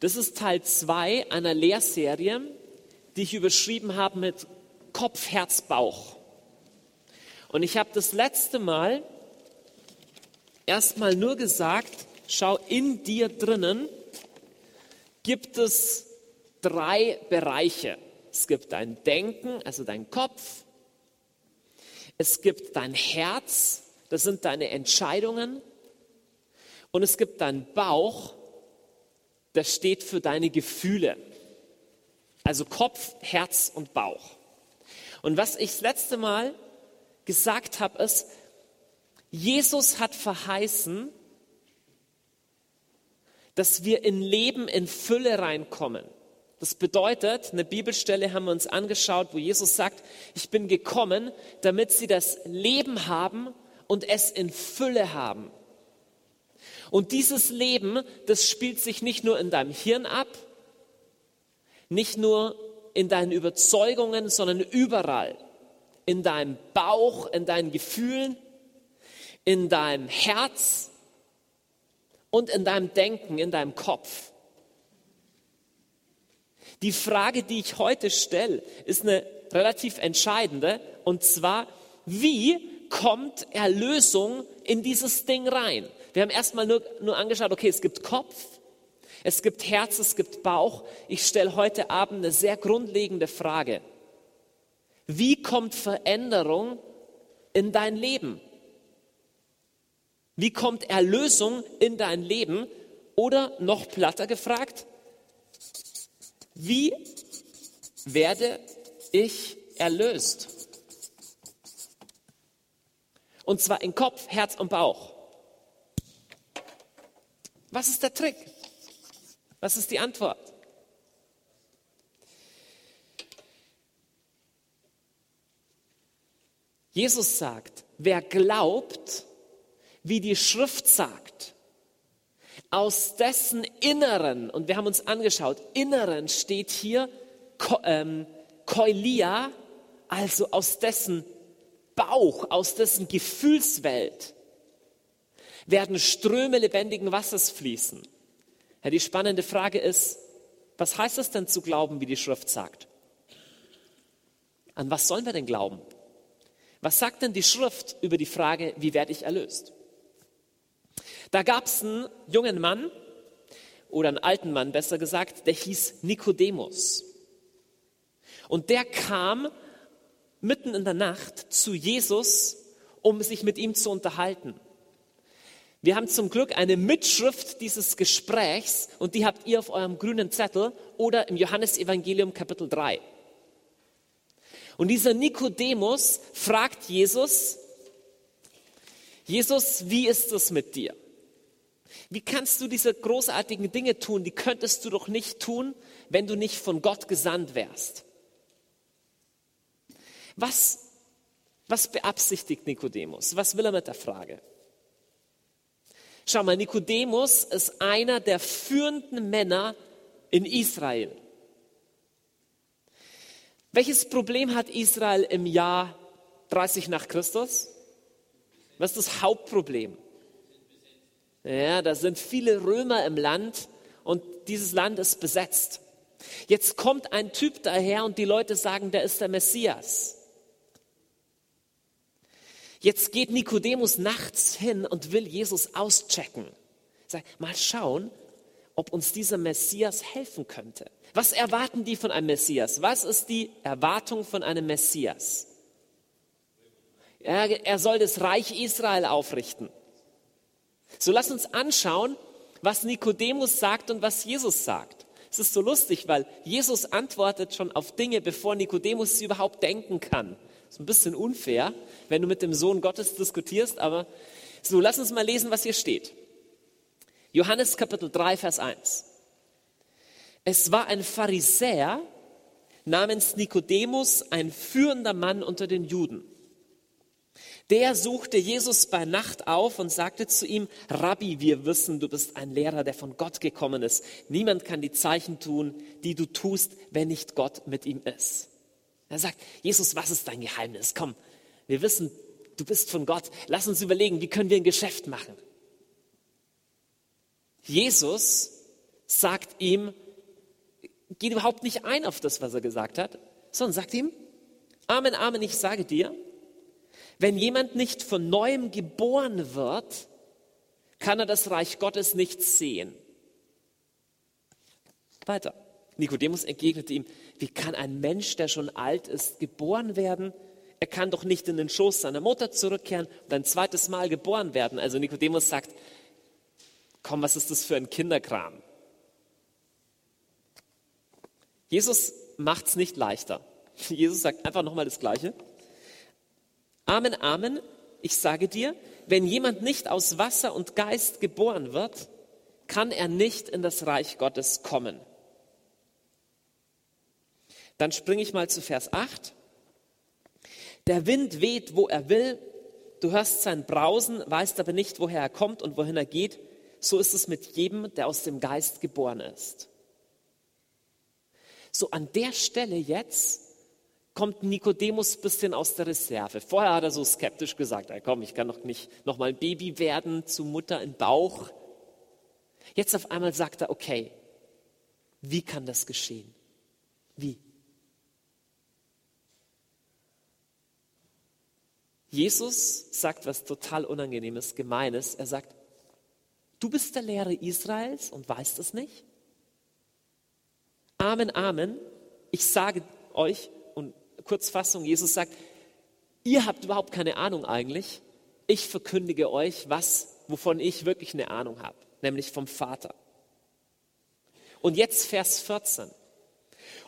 Das ist Teil 2 einer Lehrserie, die ich überschrieben habe mit Kopf, Herz, Bauch. Und ich habe das letzte Mal erstmal nur gesagt, schau, in dir drinnen gibt es drei Bereiche. Es gibt dein Denken, also dein Kopf. Es gibt dein Herz, das sind deine Entscheidungen. Und es gibt deinen Bauch, das steht für deine Gefühle. Also Kopf, Herz und Bauch. Und was ich das letzte Mal gesagt habe, ist, Jesus hat verheißen, dass wir in Leben in Fülle reinkommen. Das bedeutet, eine Bibelstelle haben wir uns angeschaut, wo Jesus sagt, ich bin gekommen, damit sie das Leben haben und es in Fülle haben. Und dieses Leben, das spielt sich nicht nur in deinem Hirn ab, nicht nur in deinen Überzeugungen, sondern überall. In deinem Bauch, in deinen Gefühlen, in deinem Herz und in deinem Denken, in deinem Kopf. Die Frage, die ich heute stelle, ist eine relativ entscheidende, und zwar, wie kommt Erlösung in dieses Ding rein? Wir haben erstmal nur, nur angeschaut, okay, es gibt Kopf, es gibt Herz, es gibt Bauch. Ich stelle heute Abend eine sehr grundlegende Frage. Wie kommt Veränderung in dein Leben? Wie kommt Erlösung in dein Leben? Oder noch platter gefragt, wie werde ich erlöst? Und zwar in Kopf, Herz und Bauch. Was ist der Trick? Was ist die Antwort? Jesus sagt, wer glaubt, wie die Schrift sagt, aus dessen Inneren, und wir haben uns angeschaut, Inneren steht hier ähm, Koilia, also aus dessen Bauch, aus dessen Gefühlswelt, werden Ströme lebendigen Wassers fließen. Ja, die spannende Frage ist, was heißt es denn zu glauben, wie die Schrift sagt? An was sollen wir denn glauben? Was sagt denn die Schrift über die Frage, wie werde ich erlöst? Da gab es einen jungen Mann oder einen alten Mann besser gesagt, der hieß Nikodemus. Und der kam mitten in der Nacht zu Jesus, um sich mit ihm zu unterhalten. Wir haben zum Glück eine Mitschrift dieses Gesprächs und die habt ihr auf eurem grünen Zettel oder im Johannesevangelium Kapitel 3. Und dieser Nikodemus fragt Jesus, Jesus, wie ist es mit dir? Wie kannst du diese großartigen Dinge tun? Die könntest du doch nicht tun, wenn du nicht von Gott gesandt wärst. Was, was beabsichtigt Nikodemus? Was will er mit der Frage? Schau mal, Nikodemus ist einer der führenden Männer in Israel. Welches Problem hat Israel im Jahr 30 nach Christus? Was ist das Hauptproblem? Ja, da sind viele Römer im Land und dieses Land ist besetzt. Jetzt kommt ein Typ daher und die Leute sagen, der ist der Messias. Jetzt geht Nikodemus nachts hin und will Jesus auschecken. Sagt, mal schauen, ob uns dieser Messias helfen könnte. Was erwarten die von einem Messias? Was ist die Erwartung von einem Messias? Er, er soll das Reich Israel aufrichten. So lass uns anschauen, was Nikodemus sagt und was Jesus sagt. Es ist so lustig, weil Jesus antwortet schon auf Dinge, bevor Nikodemus sie überhaupt denken kann. Ist ein bisschen unfair, wenn du mit dem Sohn Gottes diskutierst, aber so, lass uns mal lesen, was hier steht. Johannes Kapitel 3, Vers 1. Es war ein Pharisäer namens Nikodemus, ein führender Mann unter den Juden. Der suchte Jesus bei Nacht auf und sagte zu ihm, Rabbi, wir wissen, du bist ein Lehrer, der von Gott gekommen ist. Niemand kann die Zeichen tun, die du tust, wenn nicht Gott mit ihm ist. Er sagt, Jesus, was ist dein Geheimnis? Komm, wir wissen, du bist von Gott. Lass uns überlegen, wie können wir ein Geschäft machen? Jesus sagt ihm, geht überhaupt nicht ein auf das, was er gesagt hat, sondern sagt ihm, Amen, Amen, ich sage dir, wenn jemand nicht von neuem geboren wird, kann er das Reich Gottes nicht sehen. Weiter. Nikodemus entgegnete ihm, wie kann ein Mensch, der schon alt ist, geboren werden? Er kann doch nicht in den Schoß seiner Mutter zurückkehren und ein zweites Mal geboren werden. Also Nikodemus sagt, komm, was ist das für ein Kinderkram? Jesus macht es nicht leichter. Jesus sagt einfach nochmal das Gleiche. Amen, Amen, ich sage dir, wenn jemand nicht aus Wasser und Geist geboren wird, kann er nicht in das Reich Gottes kommen. Dann springe ich mal zu Vers 8. Der Wind weht, wo er will. Du hörst sein Brausen, weißt aber nicht, woher er kommt und wohin er geht. So ist es mit jedem, der aus dem Geist geboren ist. So an der Stelle jetzt kommt Nikodemus ein bisschen aus der Reserve. Vorher hat er so skeptisch gesagt, hey, komm, ich kann doch nicht noch mal ein Baby werden zu Mutter im Bauch. Jetzt auf einmal sagt er, okay, wie kann das geschehen? Wie? Jesus sagt was total Unangenehmes, Gemeines. Er sagt, du bist der Lehrer Israels und weißt es nicht? Amen, Amen. Ich sage euch, und Kurzfassung, Jesus sagt, ihr habt überhaupt keine Ahnung eigentlich. Ich verkündige euch was, wovon ich wirklich eine Ahnung habe, nämlich vom Vater. Und jetzt Vers 14.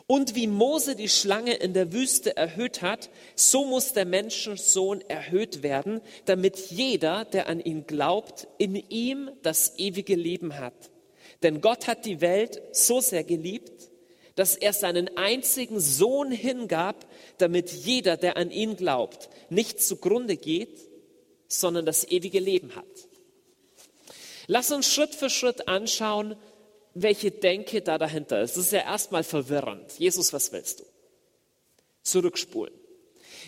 Und wie Mose die Schlange in der Wüste erhöht hat, so muss der Menschensohn erhöht werden, damit jeder, der an ihn glaubt, in ihm das ewige Leben hat. Denn Gott hat die Welt so sehr geliebt, dass er seinen einzigen Sohn hingab, damit jeder, der an ihn glaubt, nicht zugrunde geht, sondern das ewige Leben hat. Lass uns Schritt für Schritt anschauen, welche Denke da dahinter ist. Das ist ja erstmal verwirrend. Jesus, was willst du? Zurückspulen.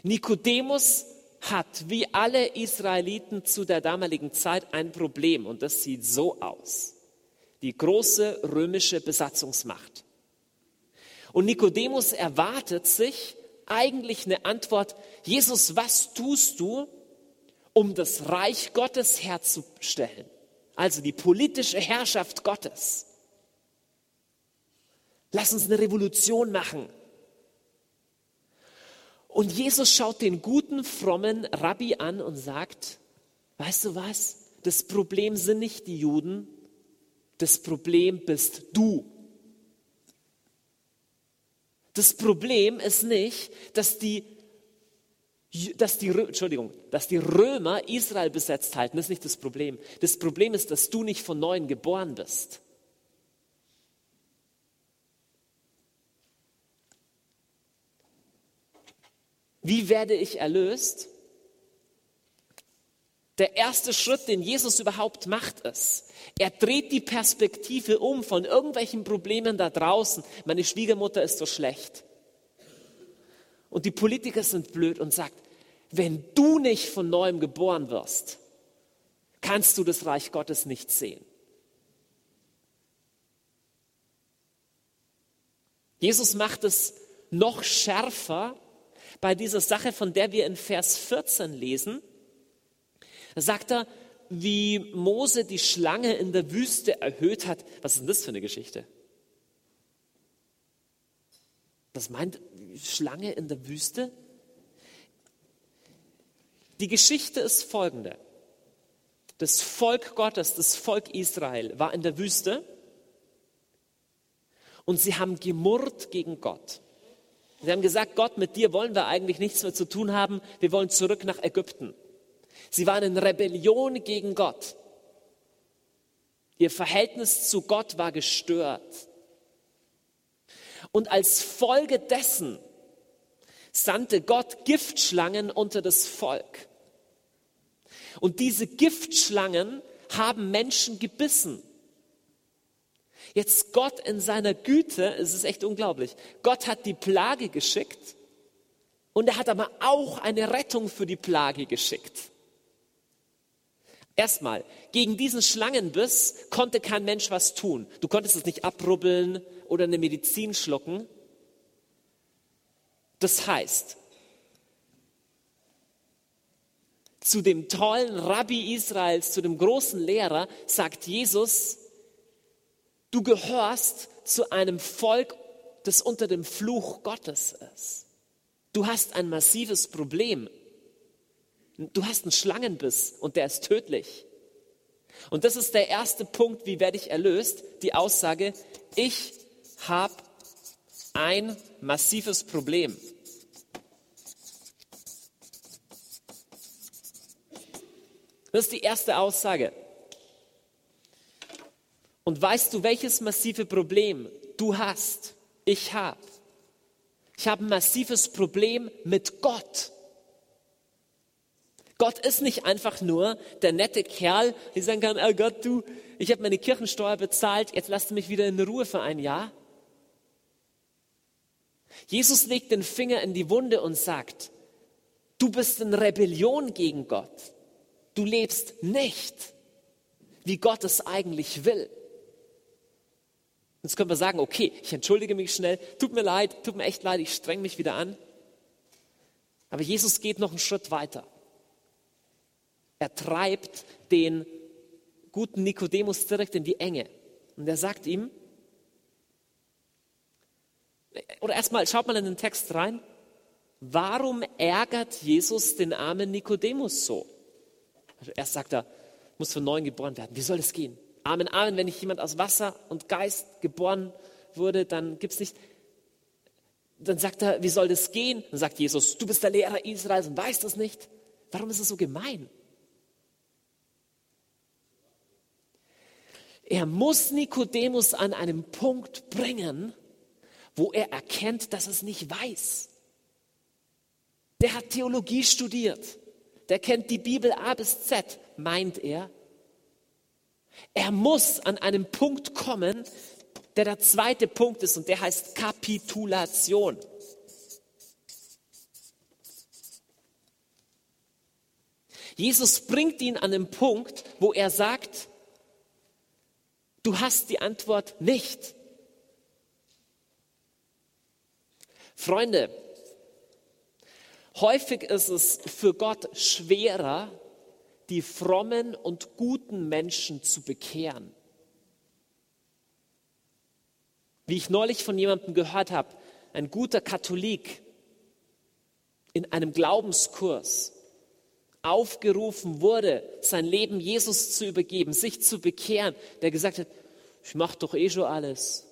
Nikodemus hat, wie alle Israeliten zu der damaligen Zeit, ein Problem und das sieht so aus. Die große römische Besatzungsmacht. Und Nikodemus erwartet sich eigentlich eine Antwort, Jesus, was tust du, um das Reich Gottes herzustellen? Also die politische Herrschaft Gottes. Lass uns eine Revolution machen. Und Jesus schaut den guten, frommen Rabbi an und sagt, weißt du was? Das Problem sind nicht die Juden, das Problem bist du. Das Problem ist nicht, dass die, dass die, Entschuldigung, dass die Römer Israel besetzt halten. Das ist nicht das Problem. Das Problem ist, dass du nicht von neuem geboren bist. Wie werde ich erlöst? Der erste Schritt, den Jesus überhaupt macht, ist, er dreht die Perspektive um von irgendwelchen Problemen da draußen. Meine Schwiegermutter ist so schlecht. Und die Politiker sind blöd und sagt, wenn du nicht von neuem geboren wirst, kannst du das Reich Gottes nicht sehen. Jesus macht es noch schärfer bei dieser Sache, von der wir in Vers 14 lesen. Sagt er, wie Mose die Schlange in der Wüste erhöht hat. Was ist denn das für eine Geschichte? Was meint Schlange in der Wüste? Die Geschichte ist folgende. Das Volk Gottes, das Volk Israel war in der Wüste und sie haben gemurrt gegen Gott. Sie haben gesagt, Gott, mit dir wollen wir eigentlich nichts mehr zu tun haben, wir wollen zurück nach Ägypten. Sie waren in Rebellion gegen Gott. Ihr Verhältnis zu Gott war gestört. Und als Folge dessen sandte Gott Giftschlangen unter das Volk. Und diese Giftschlangen haben Menschen gebissen. Jetzt Gott in seiner Güte, es ist echt unglaublich, Gott hat die Plage geschickt und er hat aber auch eine Rettung für die Plage geschickt. Erstmal, gegen diesen Schlangenbiss konnte kein Mensch was tun. Du konntest es nicht abrubbeln oder eine Medizin schlucken. Das heißt, zu dem tollen Rabbi Israels, zu dem großen Lehrer, sagt Jesus, du gehörst zu einem Volk, das unter dem Fluch Gottes ist. Du hast ein massives Problem. Du hast einen Schlangenbiss und der ist tödlich. Und das ist der erste Punkt, wie werde ich erlöst? Die Aussage, ich habe ein massives Problem. Das ist die erste Aussage. Und weißt du, welches massive Problem du hast? Ich habe. Ich habe ein massives Problem mit Gott. Gott ist nicht einfach nur der nette Kerl, der sagen kann, oh Gott, du, ich habe meine Kirchensteuer bezahlt, jetzt lasst mich wieder in Ruhe für ein Jahr. Jesus legt den Finger in die Wunde und sagt, du bist in Rebellion gegen Gott. Du lebst nicht, wie Gott es eigentlich will. Jetzt können wir sagen, okay, ich entschuldige mich schnell, tut mir leid, tut mir echt leid, ich streng mich wieder an. Aber Jesus geht noch einen Schritt weiter. Er treibt den guten Nikodemus direkt in die Enge. Und er sagt ihm, oder erstmal schaut mal in den Text rein, warum ärgert Jesus den armen Nikodemus so? Also erst sagt er, muss von neuem geboren werden. Wie soll das gehen? Amen, Amen, wenn nicht jemand aus Wasser und Geist geboren wurde, dann gibt es nicht. Dann sagt er, wie soll das gehen? Dann sagt Jesus, du bist der Lehrer Israels und weißt das nicht. Warum ist es so gemein? Er muss Nikodemus an einem Punkt bringen, wo er erkennt, dass er es nicht weiß. Der hat Theologie studiert. Der kennt die Bibel A bis Z, meint er. Er muss an einem Punkt kommen, der der zweite Punkt ist und der heißt Kapitulation. Jesus bringt ihn an den Punkt, wo er sagt, Du hast die Antwort nicht. Freunde, häufig ist es für Gott schwerer, die frommen und guten Menschen zu bekehren. Wie ich neulich von jemandem gehört habe, ein guter Katholik in einem Glaubenskurs aufgerufen wurde, sein Leben Jesus zu übergeben, sich zu bekehren, der gesagt hat, ich mache doch eh schon alles.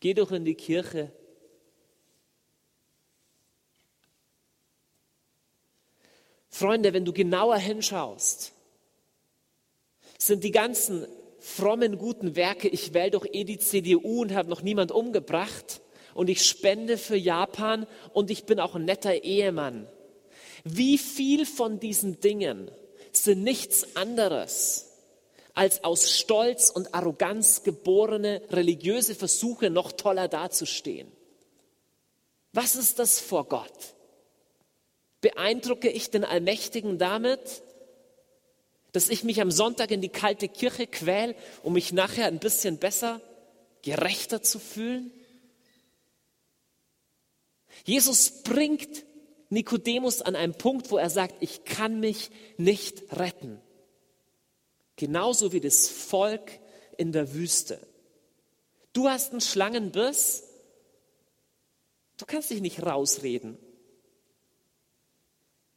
Geh doch in die Kirche. Freunde, wenn du genauer hinschaust, sind die ganzen frommen, guten Werke, ich wähle doch eh die CDU und habe noch niemand umgebracht und ich spende für Japan und ich bin auch ein netter Ehemann. Wie viel von diesen Dingen sind nichts anderes als aus Stolz und Arroganz geborene religiöse Versuche, noch toller dazustehen? Was ist das vor Gott? Beeindrucke ich den Allmächtigen damit, dass ich mich am Sonntag in die kalte Kirche quäl, um mich nachher ein bisschen besser, gerechter zu fühlen? Jesus bringt Nikodemus an einem Punkt, wo er sagt, ich kann mich nicht retten. Genauso wie das Volk in der Wüste. Du hast einen Schlangenbiss, du kannst dich nicht rausreden.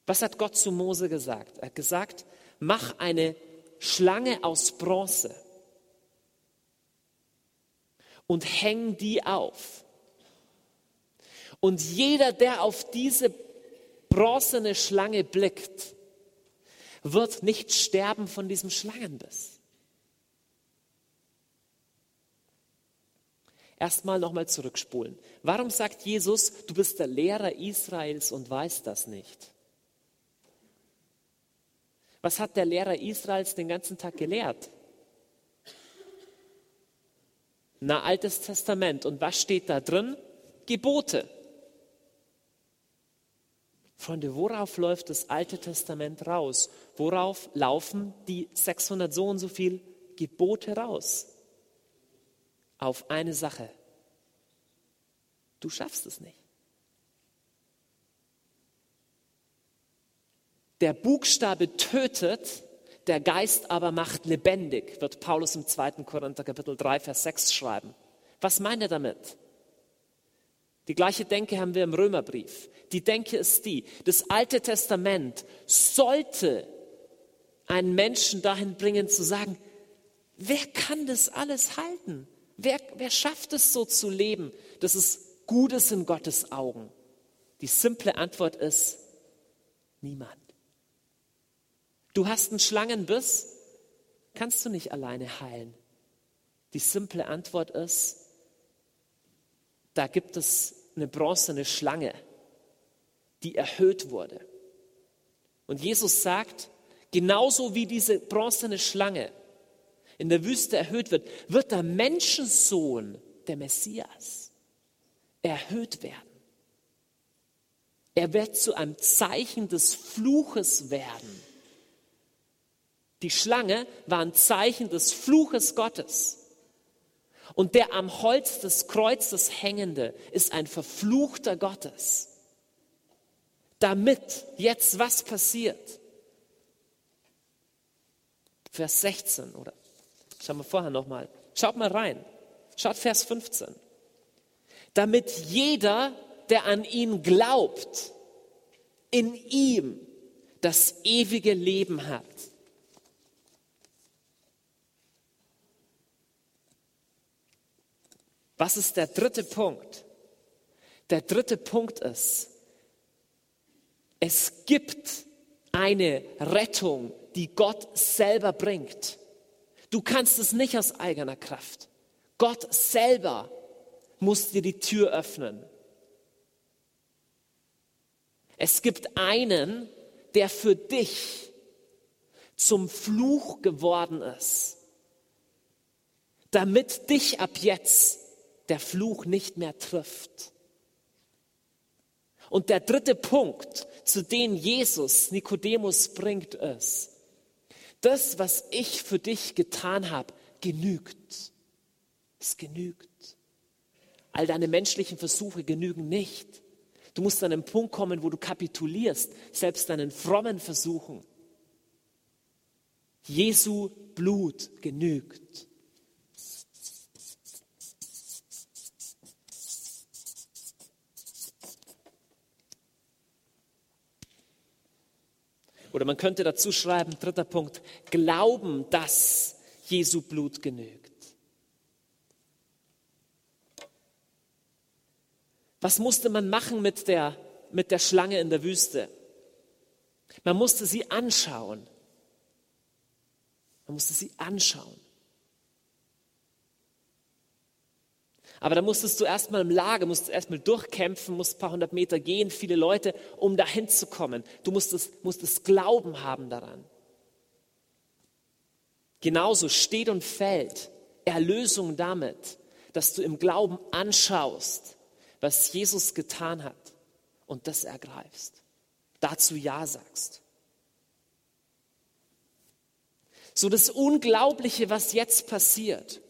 Was hat Gott zu Mose gesagt? Er hat gesagt, mach eine Schlange aus Bronze und häng die auf. Und jeder, der auf diese bronzene Schlange blickt, wird nicht sterben von diesem Schlangenbiss. Erstmal nochmal zurückspulen. Warum sagt Jesus, du bist der Lehrer Israels und weißt das nicht? Was hat der Lehrer Israels den ganzen Tag gelehrt? Na, Altes Testament. Und was steht da drin? Gebote. Freunde, worauf läuft das Alte Testament raus? Worauf laufen die 600 so und so viel Gebote raus? Auf eine Sache. Du schaffst es nicht. Der Buchstabe tötet, der Geist aber macht lebendig, wird Paulus im 2. Korinther Kapitel 3, Vers 6 schreiben. Was meint er damit? Die gleiche Denke haben wir im Römerbrief. Die Denke ist die, das Alte Testament sollte einen Menschen dahin bringen zu sagen, wer kann das alles halten? Wer, wer schafft es so zu leben, dass es gut ist in Gottes Augen? Die simple Antwort ist, niemand. Du hast einen Schlangenbiss, kannst du nicht alleine heilen. Die simple Antwort ist, da gibt es eine bronzene Schlange, die erhöht wurde. Und Jesus sagt, genauso wie diese bronzene Schlange in der Wüste erhöht wird, wird der Menschensohn, der Messias, erhöht werden. Er wird zu einem Zeichen des Fluches werden. Die Schlange war ein Zeichen des Fluches Gottes. Und der am Holz des Kreuzes hängende ist ein Verfluchter Gottes. Damit jetzt was passiert? Vers 16 oder schauen wir vorher nochmal. Schaut mal rein. Schaut Vers 15. Damit jeder, der an ihn glaubt, in ihm das ewige Leben hat. Was ist der dritte Punkt? Der dritte Punkt ist, es gibt eine Rettung, die Gott selber bringt. Du kannst es nicht aus eigener Kraft. Gott selber muss dir die Tür öffnen. Es gibt einen, der für dich zum Fluch geworden ist, damit dich ab jetzt der Fluch nicht mehr trifft. Und der dritte Punkt, zu dem Jesus Nikodemus bringt, ist, das, was ich für dich getan habe, genügt. Es genügt. All deine menschlichen Versuche genügen nicht. Du musst an einen Punkt kommen, wo du kapitulierst, selbst deinen frommen Versuchen. Jesu Blut genügt. Oder man könnte dazu schreiben, dritter Punkt, glauben, dass Jesu Blut genügt. Was musste man machen mit der, mit der Schlange in der Wüste? Man musste sie anschauen. Man musste sie anschauen. Aber da musstest du erstmal im Lager, musst erstmal durchkämpfen, musst ein paar hundert Meter gehen, viele Leute, um dahin zu kommen. Du musstest, musstest Glauben haben daran. Genauso steht und fällt Erlösung damit, dass du im Glauben anschaust, was Jesus getan hat und das ergreifst. Dazu Ja sagst. So das Unglaubliche, was jetzt passiert.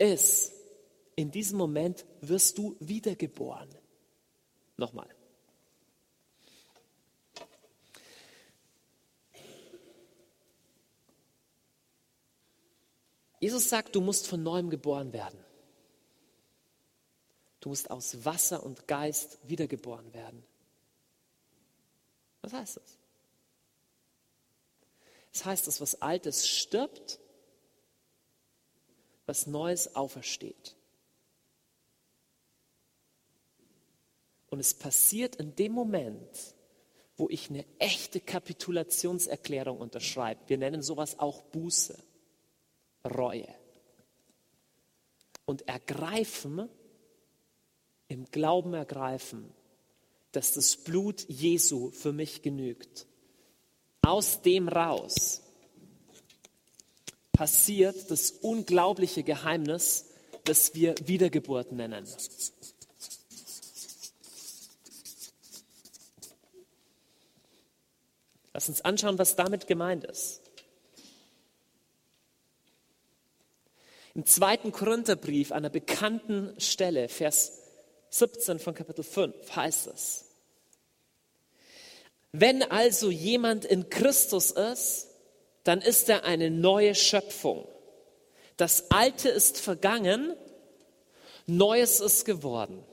Ist, in diesem Moment wirst du wiedergeboren. Nochmal. Jesus sagt, du musst von neuem geboren werden. Du musst aus Wasser und Geist wiedergeboren werden. Was heißt das? Das heißt, dass was Altes stirbt was Neues aufersteht. Und es passiert in dem Moment, wo ich eine echte Kapitulationserklärung unterschreibe. Wir nennen sowas auch Buße, Reue. Und ergreifen, im Glauben ergreifen, dass das Blut Jesu für mich genügt. Aus dem raus passiert das unglaubliche Geheimnis, das wir Wiedergeburt nennen. Lass uns anschauen, was damit gemeint ist. Im zweiten Korintherbrief, einer bekannten Stelle, Vers 17 von Kapitel 5, heißt es, wenn also jemand in Christus ist, dann ist er eine neue Schöpfung. Das Alte ist vergangen, Neues ist geworden.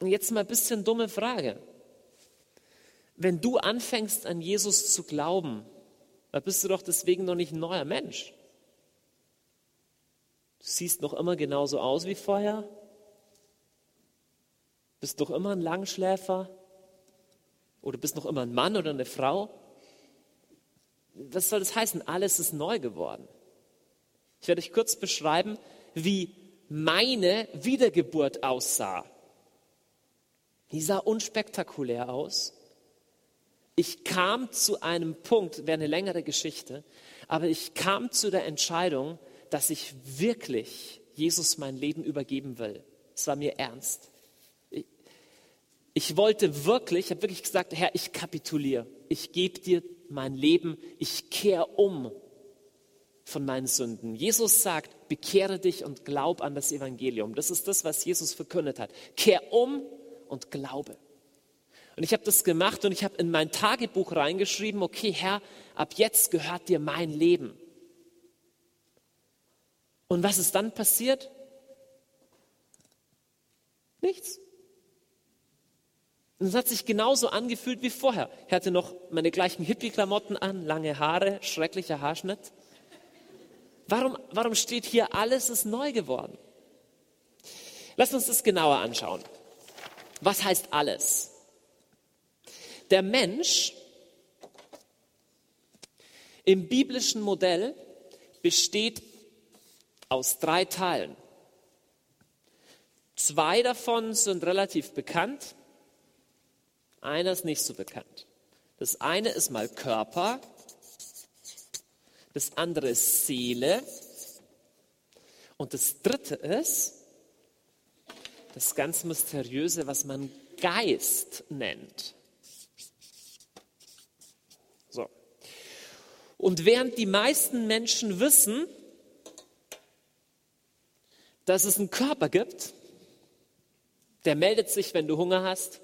Und jetzt mal ein bisschen dumme Frage. Wenn du anfängst an Jesus zu glauben, dann bist du doch deswegen noch nicht ein neuer Mensch. Du siehst noch immer genauso aus wie vorher. Bist doch immer ein Langschläfer. Oder bist noch immer ein Mann oder eine Frau. Was soll das heißen? Alles ist neu geworden. Ich werde euch kurz beschreiben, wie meine Wiedergeburt aussah. Die sah unspektakulär aus. Ich kam zu einem Punkt, wäre eine längere Geschichte, aber ich kam zu der Entscheidung, dass ich wirklich Jesus mein Leben übergeben will. Es war mir ernst. Ich, wollte wirklich, ich habe wirklich gesagt, Herr, ich kapituliere. Ich gebe dir mein Leben. Ich kehre um von meinen Sünden. Jesus sagt, bekehre dich und glaub an das Evangelium. Das ist das, was Jesus verkündet hat. Kehr um und glaube. Und ich habe das gemacht und ich habe in mein Tagebuch reingeschrieben, okay Herr, ab jetzt gehört dir mein Leben. Und was ist dann passiert? Nichts. Und es hat sich genauso angefühlt wie vorher. Ich hatte noch meine gleichen Hippie-Klamotten an, lange Haare, schrecklicher Haarschnitt. Warum, warum steht hier, alles ist neu geworden? Lass uns das genauer anschauen. Was heißt alles? Der Mensch im biblischen Modell besteht aus drei Teilen. Zwei davon sind relativ bekannt, einer ist nicht so bekannt. Das eine ist mal Körper, das andere ist Seele und das dritte ist das ganz Mysteriöse, was man Geist nennt. So. Und während die meisten Menschen wissen, dass es einen Körper gibt, der meldet sich, wenn du Hunger hast,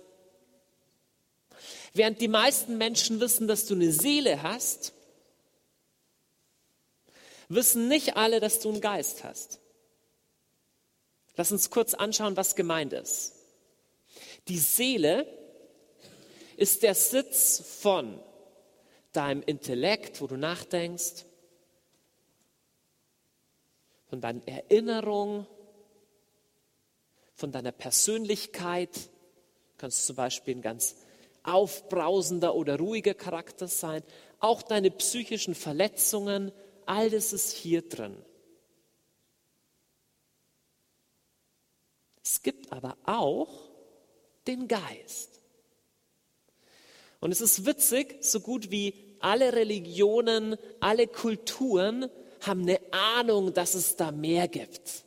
während die meisten Menschen wissen, dass du eine Seele hast, wissen nicht alle, dass du einen Geist hast. Lass uns kurz anschauen, was gemeint ist. Die Seele ist der Sitz von deinem Intellekt, wo du nachdenkst, von deinen Erinnerungen, von deiner Persönlichkeit. Du kannst zum Beispiel ein ganz aufbrausender oder ruhiger Charakter sein. Auch deine psychischen Verletzungen, all das ist hier drin. Es gibt aber auch den Geist. Und es ist witzig, so gut wie alle Religionen, alle Kulturen haben eine Ahnung, dass es da mehr gibt.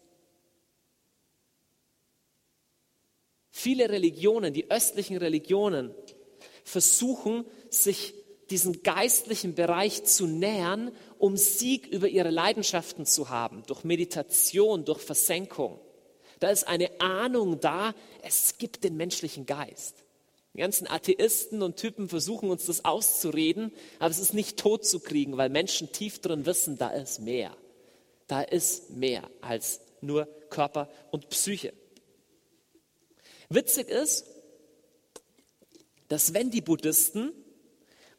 Viele Religionen, die östlichen Religionen, versuchen, sich diesen geistlichen Bereich zu nähern, um Sieg über ihre Leidenschaften zu haben, durch Meditation, durch Versenkung. Da ist eine Ahnung da, es gibt den menschlichen Geist. Die ganzen Atheisten und Typen versuchen uns das auszureden, aber es ist nicht tot zu kriegen, weil Menschen tief drin wissen, da ist mehr. Da ist mehr als nur Körper und Psyche. Witzig ist, dass wenn die Buddhisten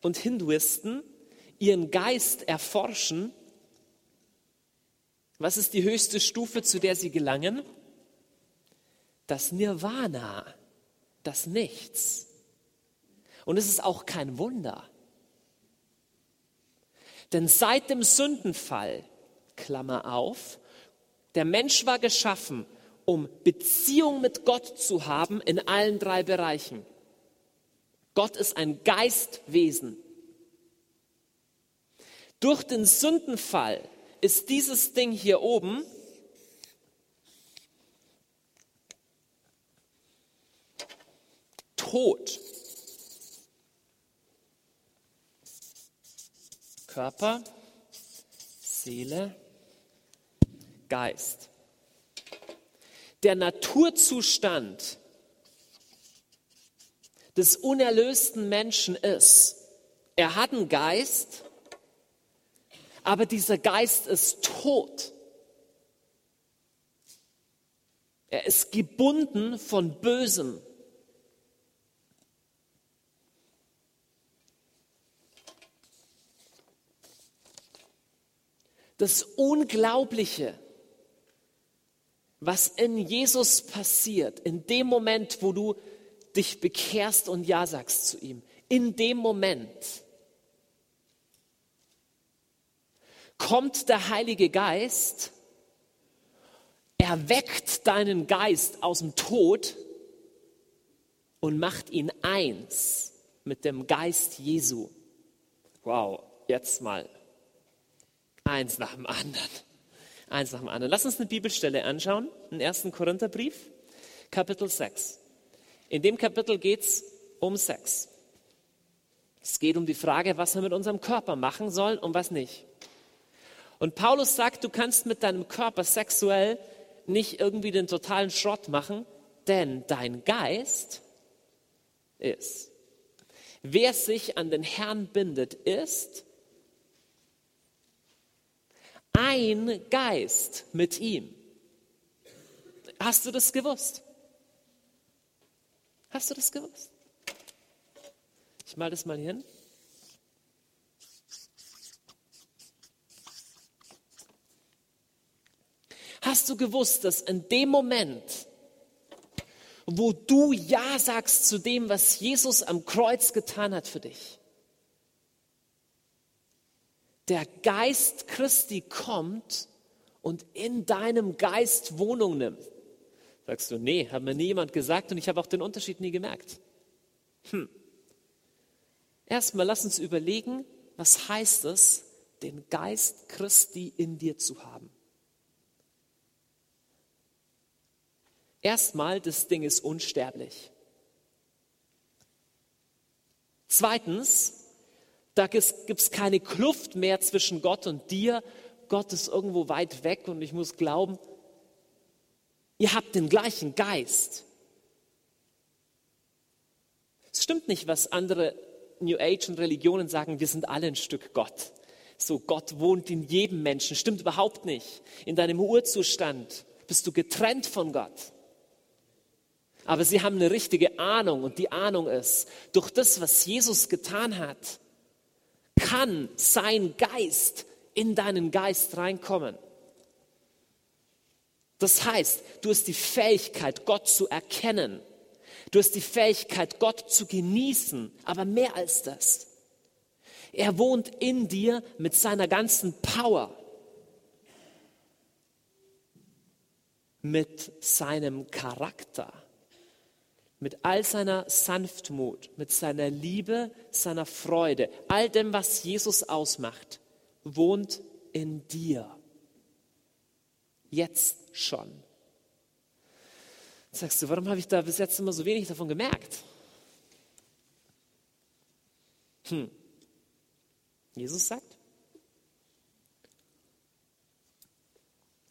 und Hinduisten ihren Geist erforschen, was ist die höchste Stufe, zu der sie gelangen? das Nirvana, das Nichts. Und es ist auch kein Wunder. Denn seit dem Sündenfall, Klammer auf, der Mensch war geschaffen, um Beziehung mit Gott zu haben in allen drei Bereichen. Gott ist ein Geistwesen. Durch den Sündenfall ist dieses Ding hier oben Tod. Körper, Seele, Geist. Der Naturzustand des unerlösten Menschen ist, er hat einen Geist, aber dieser Geist ist tot. Er ist gebunden von Bösem. Das Unglaubliche, was in Jesus passiert, in dem Moment, wo du dich bekehrst und Ja sagst zu ihm, in dem Moment kommt der Heilige Geist er weckt deinen Geist aus dem Tod und macht ihn eins mit dem Geist Jesu. Wow, jetzt mal eins nach dem anderen. Eins nach dem anderen. Lass uns eine Bibelstelle anschauen, den ersten Korintherbrief, Kapitel 6. In dem Kapitel geht es um Sex. Es geht um die Frage, was wir mit unserem Körper machen sollen und was nicht. Und Paulus sagt, du kannst mit deinem Körper sexuell nicht irgendwie den totalen Schrott machen, denn dein Geist ist. Wer sich an den Herrn bindet, ist ein Geist mit ihm. Hast du das gewusst? Hast du das gewusst? Ich mal das mal hin. Hast du gewusst, dass in dem Moment, wo du Ja sagst zu dem, was Jesus am Kreuz getan hat für dich, der Geist Christi kommt und in deinem Geist Wohnung nimmt. Sagst du, nee, hat mir nie jemand gesagt und ich habe auch den Unterschied nie gemerkt. Hm. Erstmal lass uns überlegen, was heißt es, den Geist Christi in dir zu haben. Erstmal, das Ding ist unsterblich. Zweitens, da gibt es keine Kluft mehr zwischen Gott und dir. Gott ist irgendwo weit weg und ich muss glauben, ihr habt den gleichen Geist. Es stimmt nicht, was andere New Age und Religionen sagen, wir sind alle ein Stück Gott. So, Gott wohnt in jedem Menschen. Stimmt überhaupt nicht. In deinem Urzustand bist du getrennt von Gott. Aber sie haben eine richtige Ahnung und die Ahnung ist, durch das, was Jesus getan hat, kann sein Geist in deinen Geist reinkommen. Das heißt, du hast die Fähigkeit, Gott zu erkennen. Du hast die Fähigkeit, Gott zu genießen, aber mehr als das. Er wohnt in dir mit seiner ganzen Power, mit seinem Charakter mit all seiner Sanftmut, mit seiner Liebe, seiner Freude, all dem, was Jesus ausmacht, wohnt in dir. Jetzt schon. Sagst du, warum habe ich da bis jetzt immer so wenig davon gemerkt? Hm. Jesus sagt,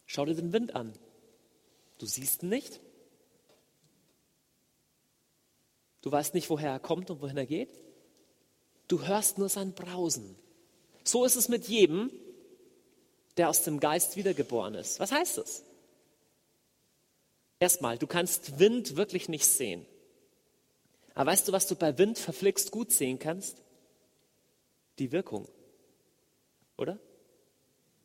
schau dir den Wind an. Du siehst ihn nicht, Du weißt nicht, woher er kommt und wohin er geht. Du hörst nur sein Brausen. So ist es mit jedem, der aus dem Geist wiedergeboren ist. Was heißt das? Erstmal, du kannst Wind wirklich nicht sehen. Aber weißt du, was du bei Wind verflixt gut sehen kannst? Die Wirkung. Oder?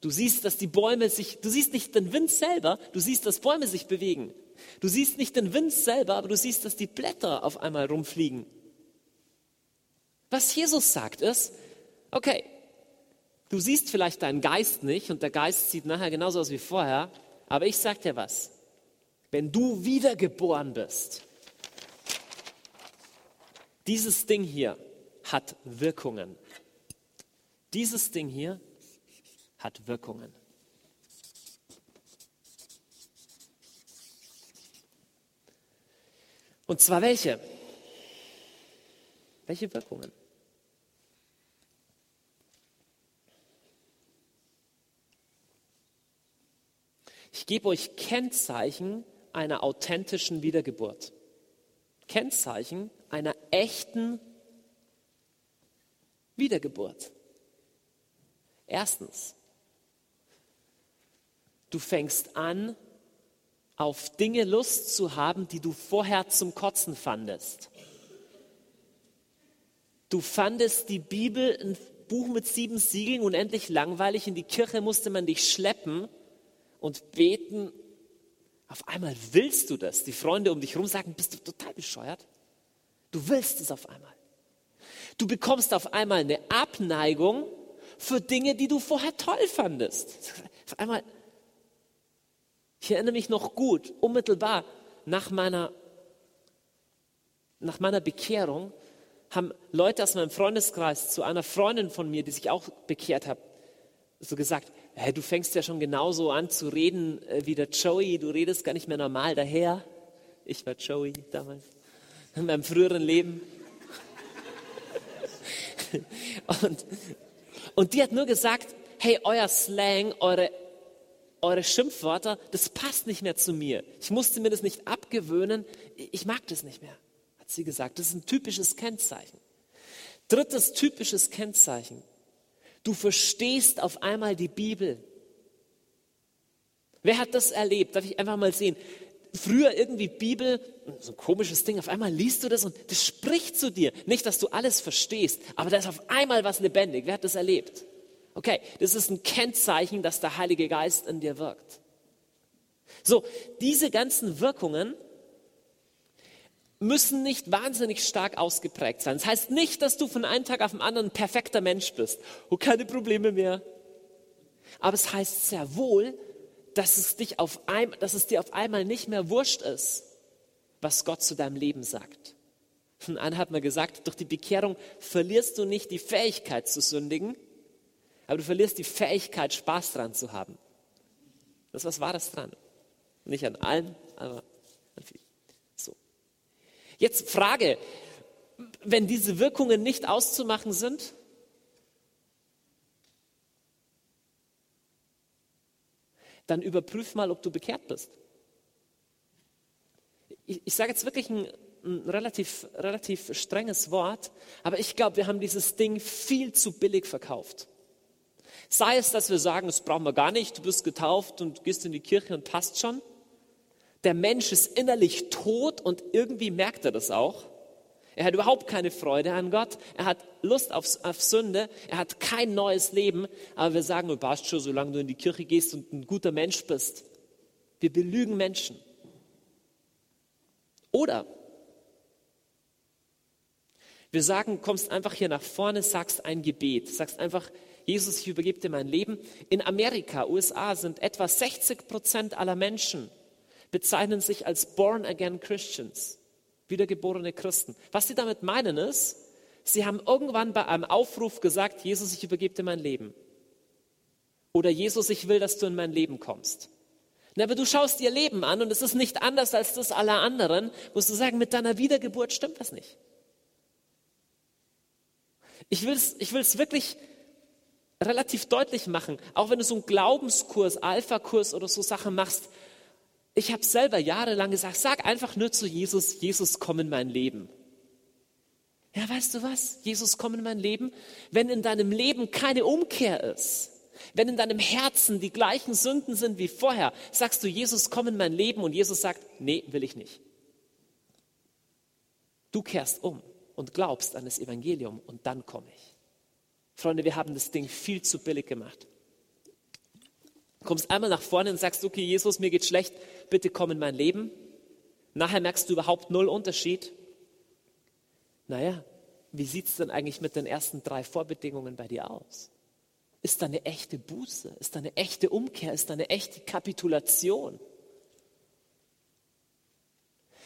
Du siehst, dass die Bäume sich, du siehst nicht den Wind selber, du siehst, dass Bäume sich bewegen. Du siehst nicht den Wind selber, aber du siehst, dass die Blätter auf einmal rumfliegen. Was Jesus sagt ist, okay, du siehst vielleicht deinen Geist nicht und der Geist sieht nachher genauso aus wie vorher, aber ich sag dir was. Wenn du wiedergeboren bist, dieses Ding hier hat Wirkungen. Dieses Ding hier hat Wirkungen. Und zwar welche? Welche Wirkungen? Ich gebe euch Kennzeichen einer authentischen Wiedergeburt. Kennzeichen einer echten Wiedergeburt. Erstens, du fängst an, auf Dinge Lust zu haben, die du vorher zum Kotzen fandest. Du fandest die Bibel ein Buch mit sieben Siegeln unendlich langweilig. In die Kirche musste man dich schleppen und beten. Auf einmal willst du das. Die Freunde um dich herum sagen, bist du total bescheuert? Du willst es auf einmal. Du bekommst auf einmal eine Abneigung für Dinge, die du vorher toll fandest. Auf einmal, ich erinnere mich noch gut, unmittelbar nach meiner, nach meiner Bekehrung haben Leute aus meinem Freundeskreis zu einer Freundin von mir, die sich auch bekehrt hat, so gesagt, hey, du fängst ja schon genauso an zu reden äh, wie der Joey, du redest gar nicht mehr normal daher. Ich war Joey damals, in meinem früheren Leben. Und, und die hat nur gesagt, hey, euer Slang, eure, eure Schimpfwörter, das passt nicht mehr zu mir. Ich musste mir das nicht abgewöhnen, ich mag das nicht mehr, hat sie gesagt. Das ist ein typisches Kennzeichen. Drittes typisches Kennzeichen. Du verstehst auf einmal die Bibel. Wer hat das erlebt? Darf ich einfach mal sehen? Früher irgendwie Bibel, so ein komisches Ding, auf einmal liest du das und das spricht zu dir. Nicht, dass du alles verstehst, aber da ist auf einmal was lebendig. Wer hat das erlebt? Okay, das ist ein Kennzeichen, dass der Heilige Geist in dir wirkt. So, diese ganzen Wirkungen müssen nicht wahnsinnig stark ausgeprägt sein. Das heißt nicht, dass du von einem Tag auf den anderen ein perfekter Mensch bist und keine Probleme mehr. Aber es heißt sehr wohl, dass es, dich auf ein, dass es dir auf einmal nicht mehr wurscht ist, was Gott zu deinem Leben sagt. Und einer hat mir gesagt, durch die Bekehrung verlierst du nicht die Fähigkeit zu sündigen, aber du verlierst die Fähigkeit, Spaß dran zu haben. Das was Wahres dran. Nicht an allem, aber. Jetzt Frage, wenn diese Wirkungen nicht auszumachen sind, dann überprüf mal, ob du bekehrt bist. Ich, ich sage jetzt wirklich ein, ein relativ, relativ strenges Wort, aber ich glaube, wir haben dieses Ding viel zu billig verkauft. Sei es, dass wir sagen, das brauchen wir gar nicht, du bist getauft und gehst in die Kirche und passt schon der Mensch ist innerlich tot und irgendwie merkt er das auch. Er hat überhaupt keine Freude an Gott. Er hat Lust auf, auf, Sünde. Er hat kein neues Leben. Aber wir sagen, du passt schon, solange du in die Kirche gehst und ein guter Mensch bist. Wir belügen Menschen. Oder wir sagen, kommst einfach hier nach vorne, sagst ein Gebet. Sagst einfach, Jesus, ich übergebe dir mein Leben. In Amerika, USA sind etwa 60 Prozent aller Menschen bezeichnen sich als Born-Again Christians, wiedergeborene Christen. Was sie damit meinen ist, sie haben irgendwann bei einem Aufruf gesagt, Jesus, ich übergebe dir mein Leben. Oder Jesus, ich will, dass du in mein Leben kommst. Na, aber du schaust ihr Leben an und es ist nicht anders als das aller anderen, musst du sagen, mit deiner Wiedergeburt stimmt das nicht. Ich will es ich will's wirklich relativ deutlich machen, auch wenn du so einen Glaubenskurs, Alpha-Kurs oder so Sachen machst, ich habe selber jahrelang gesagt, sag einfach nur zu Jesus, Jesus, komm in mein Leben. Ja, weißt du was? Jesus, komm in mein Leben. Wenn in deinem Leben keine Umkehr ist, wenn in deinem Herzen die gleichen Sünden sind wie vorher, sagst du, Jesus, komm in mein Leben und Jesus sagt, nee, will ich nicht. Du kehrst um und glaubst an das Evangelium und dann komme ich. Freunde, wir haben das Ding viel zu billig gemacht kommst einmal nach vorne und sagst, okay, Jesus, mir geht schlecht, bitte komm in mein Leben. Nachher merkst du überhaupt null Unterschied. Naja, wie sieht es denn eigentlich mit den ersten drei Vorbedingungen bei dir aus? Ist da eine echte Buße? Ist da eine echte Umkehr? Ist da eine echte Kapitulation?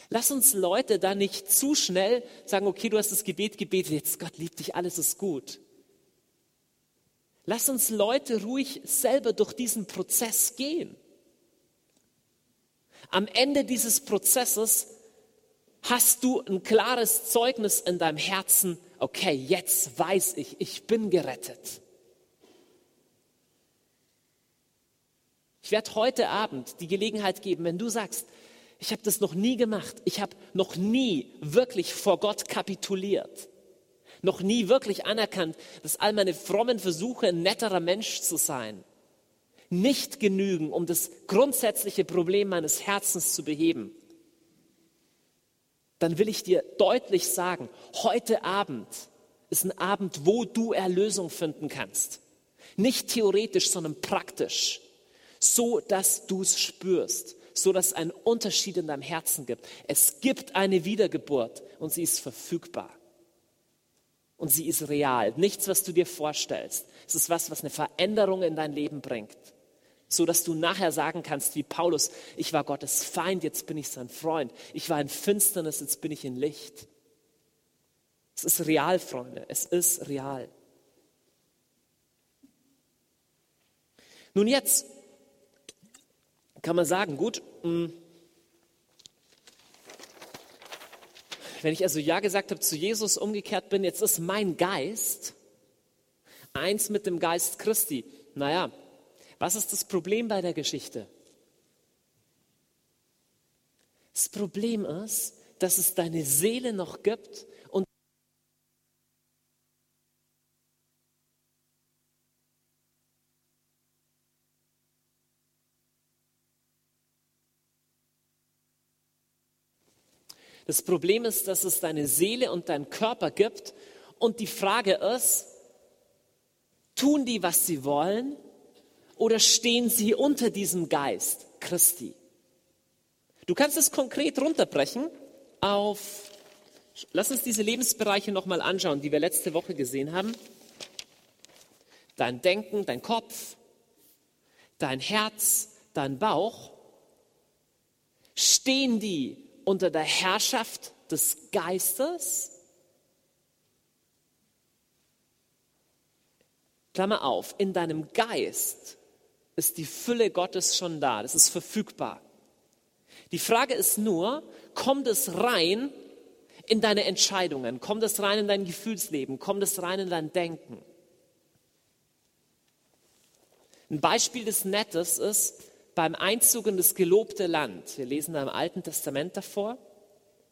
Lass uns Leute da nicht zu schnell sagen, okay, du hast das Gebet gebetet, jetzt Gott liebt dich, alles ist gut. Lass uns Leute ruhig selber durch diesen Prozess gehen. Am Ende dieses Prozesses hast du ein klares Zeugnis in deinem Herzen, okay, jetzt weiß ich, ich bin gerettet. Ich werde heute Abend die Gelegenheit geben, wenn du sagst, ich habe das noch nie gemacht, ich habe noch nie wirklich vor Gott kapituliert, noch nie wirklich anerkannt, dass all meine frommen Versuche, ein netterer Mensch zu sein, nicht genügen, um das grundsätzliche Problem meines Herzens zu beheben, dann will ich dir deutlich sagen, heute Abend ist ein Abend, wo du Erlösung finden kannst. Nicht theoretisch, sondern praktisch, so dass du es spürst, so dass es einen Unterschied in deinem Herzen gibt. Es gibt eine Wiedergeburt und sie ist verfügbar. Und sie ist real. Nichts, was du dir vorstellst. Es ist was, was eine Veränderung in dein Leben bringt so dass du nachher sagen kannst, wie Paulus, ich war Gottes Feind, jetzt bin ich sein Freund. Ich war in Finsternis, jetzt bin ich in Licht. Es ist real, Freunde, es ist real. Nun jetzt kann man sagen, gut, hm, wenn ich also Ja gesagt habe zu Jesus, umgekehrt bin, jetzt ist mein Geist eins mit dem Geist Christi. Naja, was ist das Problem bei der Geschichte? Das Problem ist, dass es deine Seele noch gibt und Das Problem ist, dass es deine Seele und deinen Körper gibt und die Frage ist, tun die, was sie wollen oder stehen sie unter diesem Geist Christi? Du kannst es konkret runterbrechen auf, lass uns diese Lebensbereiche nochmal anschauen, die wir letzte Woche gesehen haben. Dein Denken, dein Kopf, dein Herz, dein Bauch. Stehen die unter der Herrschaft des Geistes? Klammer auf, in deinem Geist ist die Fülle Gottes schon da. Das ist verfügbar. Die Frage ist nur, kommt es rein in deine Entscheidungen? Kommt es rein in dein Gefühlsleben? Kommt es rein in dein Denken? Ein Beispiel des Nettes ist beim Einzug in das gelobte Land. Wir lesen da im Alten Testament davor,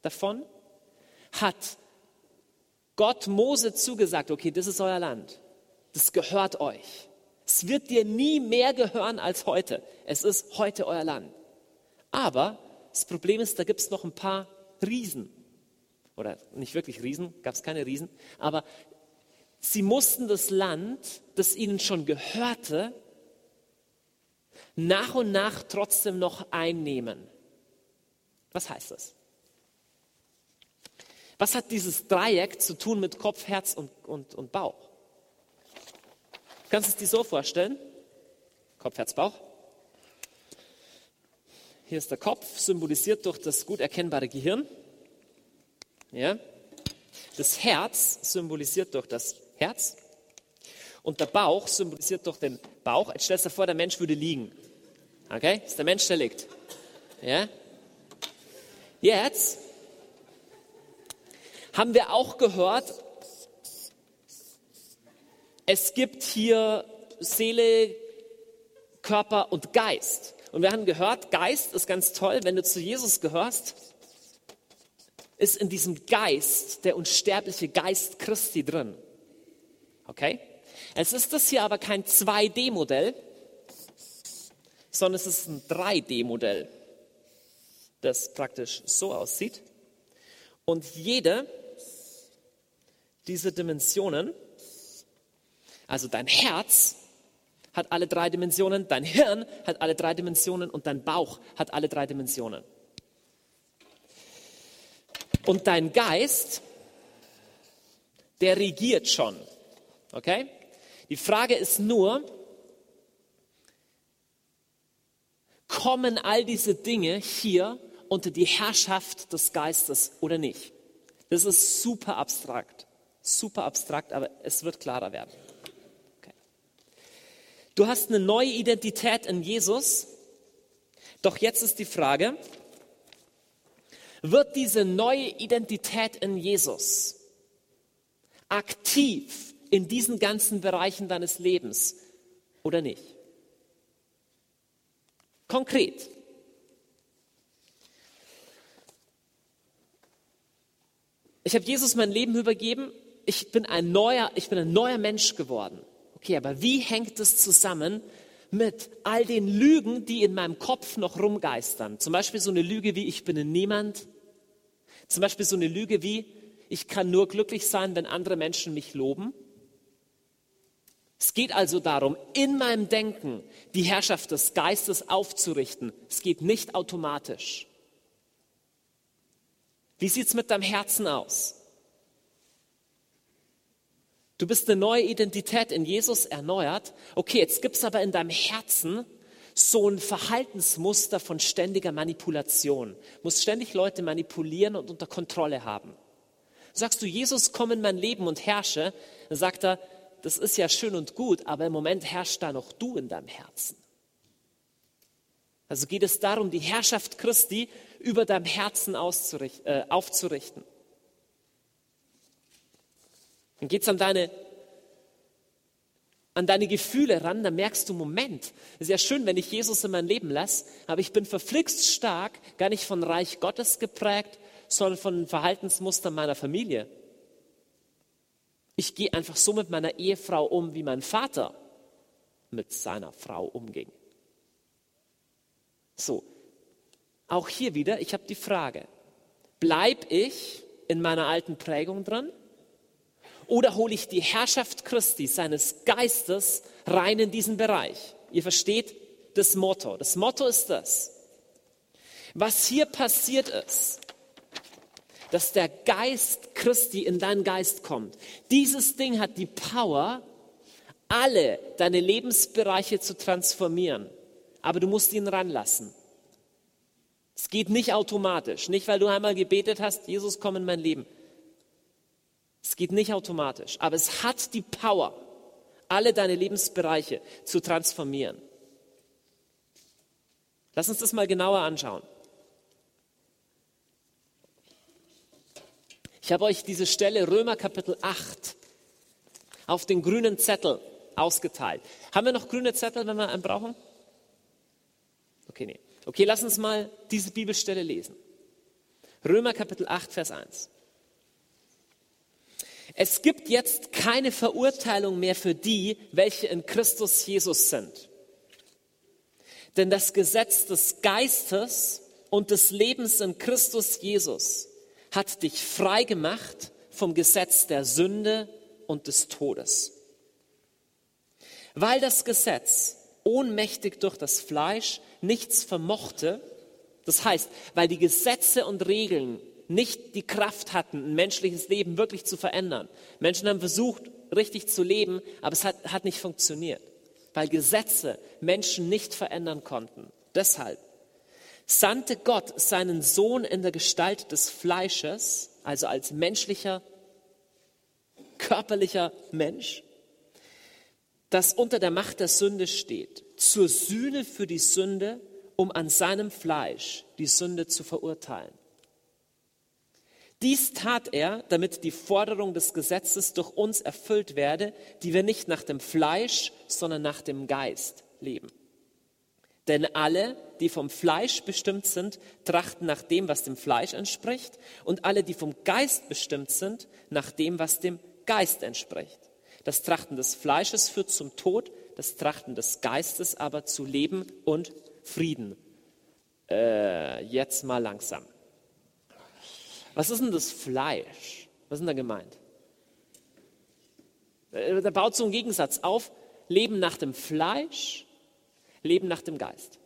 davon. Hat Gott Mose zugesagt, okay, das ist euer Land. Das gehört euch. Es wird dir nie mehr gehören als heute. Es ist heute euer Land. Aber das Problem ist, da gibt es noch ein paar Riesen. Oder nicht wirklich Riesen, gab es keine Riesen. Aber sie mussten das Land, das ihnen schon gehörte, nach und nach trotzdem noch einnehmen. Was heißt das? Was hat dieses Dreieck zu tun mit Kopf, Herz und, und, und Bauch? Du kannst es dir so vorstellen. Kopf, Herz, Bauch. Hier ist der Kopf, symbolisiert durch das gut erkennbare Gehirn. Ja. Das Herz symbolisiert durch das Herz. Und der Bauch symbolisiert durch den Bauch. Jetzt stellst du dir vor, der Mensch würde liegen. Okay? Das ist der Mensch, der liegt. Ja? Jetzt haben wir auch gehört, es gibt hier Seele, Körper und Geist. Und wir haben gehört, Geist ist ganz toll, wenn du zu Jesus gehörst, ist in diesem Geist der unsterbliche Geist Christi drin. Okay? Es ist das hier aber kein 2D-Modell, sondern es ist ein 3D-Modell, das praktisch so aussieht. Und jede dieser Dimensionen also dein Herz hat alle drei Dimensionen, dein Hirn hat alle drei Dimensionen und dein Bauch hat alle drei Dimensionen. Und dein Geist, der regiert schon. Okay? Die Frage ist nur, kommen all diese Dinge hier unter die Herrschaft des Geistes oder nicht? Das ist super abstrakt. Super abstrakt, aber es wird klarer werden. Du hast eine neue Identität in Jesus. Doch jetzt ist die Frage, wird diese neue Identität in Jesus aktiv in diesen ganzen Bereichen deines Lebens oder nicht? Konkret. Ich habe Jesus mein Leben übergeben. Ich bin ein neuer, ich bin ein neuer Mensch geworden. Okay, aber wie hängt es zusammen mit all den Lügen, die in meinem Kopf noch rumgeistern? Zum Beispiel so eine Lüge wie ich bin Niemand. Zum Beispiel so eine Lüge wie ich kann nur glücklich sein, wenn andere Menschen mich loben. Es geht also darum, in meinem Denken die Herrschaft des Geistes aufzurichten. Es geht nicht automatisch. Wie sieht es mit deinem Herzen aus? Du bist eine neue Identität in Jesus erneuert. Okay, jetzt gibt es aber in deinem Herzen so ein Verhaltensmuster von ständiger Manipulation. Du musst ständig Leute manipulieren und unter Kontrolle haben. Sagst du, Jesus, komm in mein Leben und herrsche, dann sagt er, das ist ja schön und gut, aber im Moment herrscht da noch du in deinem Herzen. Also geht es darum, die Herrschaft Christi über deinem Herzen äh, aufzurichten. Dann geht es an deine, an deine Gefühle ran, dann merkst du, Moment, es ist ja schön, wenn ich Jesus in mein Leben lasse, aber ich bin verflixt stark, gar nicht von Reich Gottes geprägt, sondern von Verhaltensmustern meiner Familie. Ich gehe einfach so mit meiner Ehefrau um, wie mein Vater mit seiner Frau umging. So, auch hier wieder, ich habe die Frage, bleib ich in meiner alten Prägung dran oder hole ich die Herrschaft Christi, seines Geistes, rein in diesen Bereich? Ihr versteht das Motto. Das Motto ist das. Was hier passiert ist, dass der Geist Christi in deinen Geist kommt. Dieses Ding hat die Power, alle deine Lebensbereiche zu transformieren. Aber du musst ihn ranlassen. Es geht nicht automatisch, nicht weil du einmal gebetet hast, Jesus, komm in mein Leben. Es geht nicht automatisch, aber es hat die Power, alle deine Lebensbereiche zu transformieren. Lass uns das mal genauer anschauen. Ich habe euch diese Stelle Römer Kapitel 8 auf den grünen Zettel ausgeteilt. Haben wir noch grüne Zettel, wenn wir einen brauchen? Okay, nee. Okay, lass uns mal diese Bibelstelle lesen. Römer Kapitel 8, Vers 1. Es gibt jetzt keine Verurteilung mehr für die, welche in Christus Jesus sind. Denn das Gesetz des Geistes und des Lebens in Christus Jesus hat dich frei gemacht vom Gesetz der Sünde und des Todes. Weil das Gesetz ohnmächtig durch das Fleisch nichts vermochte, das heißt, weil die Gesetze und Regeln nicht die Kraft hatten, ein menschliches Leben wirklich zu verändern. Menschen haben versucht, richtig zu leben, aber es hat, hat nicht funktioniert, weil Gesetze Menschen nicht verändern konnten. Deshalb sandte Gott seinen Sohn in der Gestalt des Fleisches, also als menschlicher, körperlicher Mensch, das unter der Macht der Sünde steht, zur Sühne für die Sünde, um an seinem Fleisch die Sünde zu verurteilen. Dies tat er, damit die Forderung des Gesetzes durch uns erfüllt werde, die wir nicht nach dem Fleisch, sondern nach dem Geist leben. Denn alle, die vom Fleisch bestimmt sind, trachten nach dem, was dem Fleisch entspricht, und alle, die vom Geist bestimmt sind, nach dem, was dem Geist entspricht. Das Trachten des Fleisches führt zum Tod, das Trachten des Geistes aber zu Leben und Frieden. Äh, jetzt mal langsam. Was ist denn das Fleisch? Was ist denn da gemeint? Äh, da baut so ein Gegensatz auf. Leben nach dem Fleisch, Leben nach dem Geist.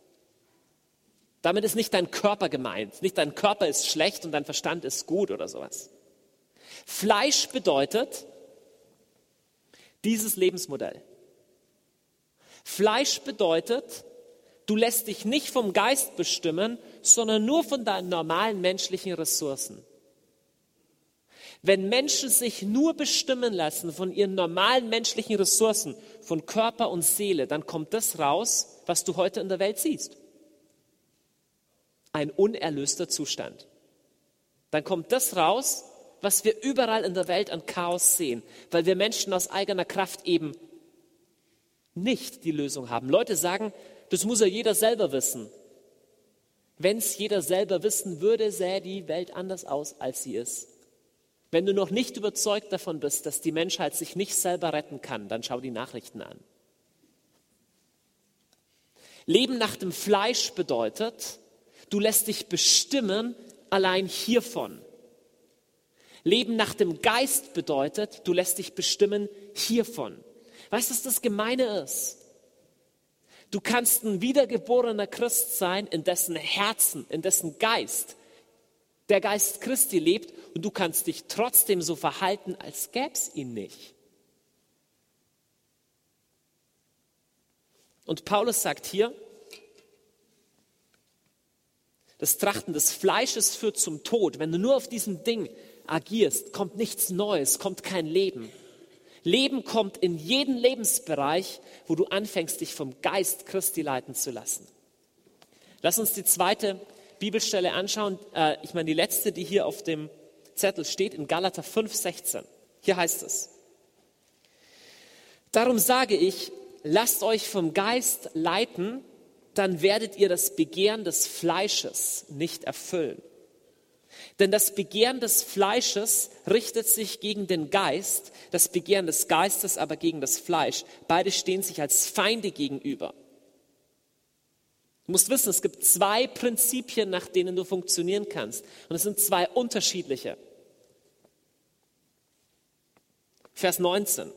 Damit ist nicht dein Körper gemeint. Nicht dein Körper ist schlecht und dein Verstand ist gut oder sowas. Fleisch bedeutet dieses Lebensmodell. Fleisch bedeutet, du lässt dich nicht vom Geist bestimmen, sondern nur von deinen normalen menschlichen Ressourcen. Wenn Menschen sich nur bestimmen lassen von ihren normalen menschlichen Ressourcen, von Körper und Seele, dann kommt das raus, was du heute in der Welt siehst. Ein unerlöster Zustand. Dann kommt das raus, was wir überall in der Welt an Chaos sehen, weil wir Menschen aus eigener Kraft eben nicht die Lösung haben. Leute sagen, das muss ja jeder selber wissen. Wenn es jeder selber wissen würde, sähe die Welt anders aus, als sie ist. Wenn du noch nicht überzeugt davon bist, dass die Menschheit sich nicht selber retten kann, dann schau die Nachrichten an. Leben nach dem Fleisch bedeutet, du lässt dich bestimmen allein hiervon. Leben nach dem Geist bedeutet, du lässt dich bestimmen hiervon. Weißt du, was das Gemeine ist? Du kannst ein wiedergeborener Christ sein, in dessen Herzen, in dessen Geist der Geist Christi lebt und du kannst dich trotzdem so verhalten, als gäbe es ihn nicht. Und Paulus sagt hier, das Trachten des Fleisches führt zum Tod. Wenn du nur auf diesem Ding agierst, kommt nichts Neues, kommt kein Leben. Leben kommt in jeden Lebensbereich, wo du anfängst, dich vom Geist Christi leiten zu lassen. Lass uns die zweite Bibelstelle anschauen. Äh, ich meine, die letzte, die hier auf dem Zettel steht, in Galater 5, 16. Hier heißt es, Darum sage ich, lasst euch vom Geist leiten, dann werdet ihr das Begehren des Fleisches nicht erfüllen. Denn das Begehren des Fleisches richtet sich gegen den Geist, das Begehren des Geistes aber gegen das Fleisch. Beide stehen sich als Feinde gegenüber. Du musst wissen, es gibt zwei Prinzipien, nach denen du funktionieren kannst. Und es sind zwei unterschiedliche. Vers 19.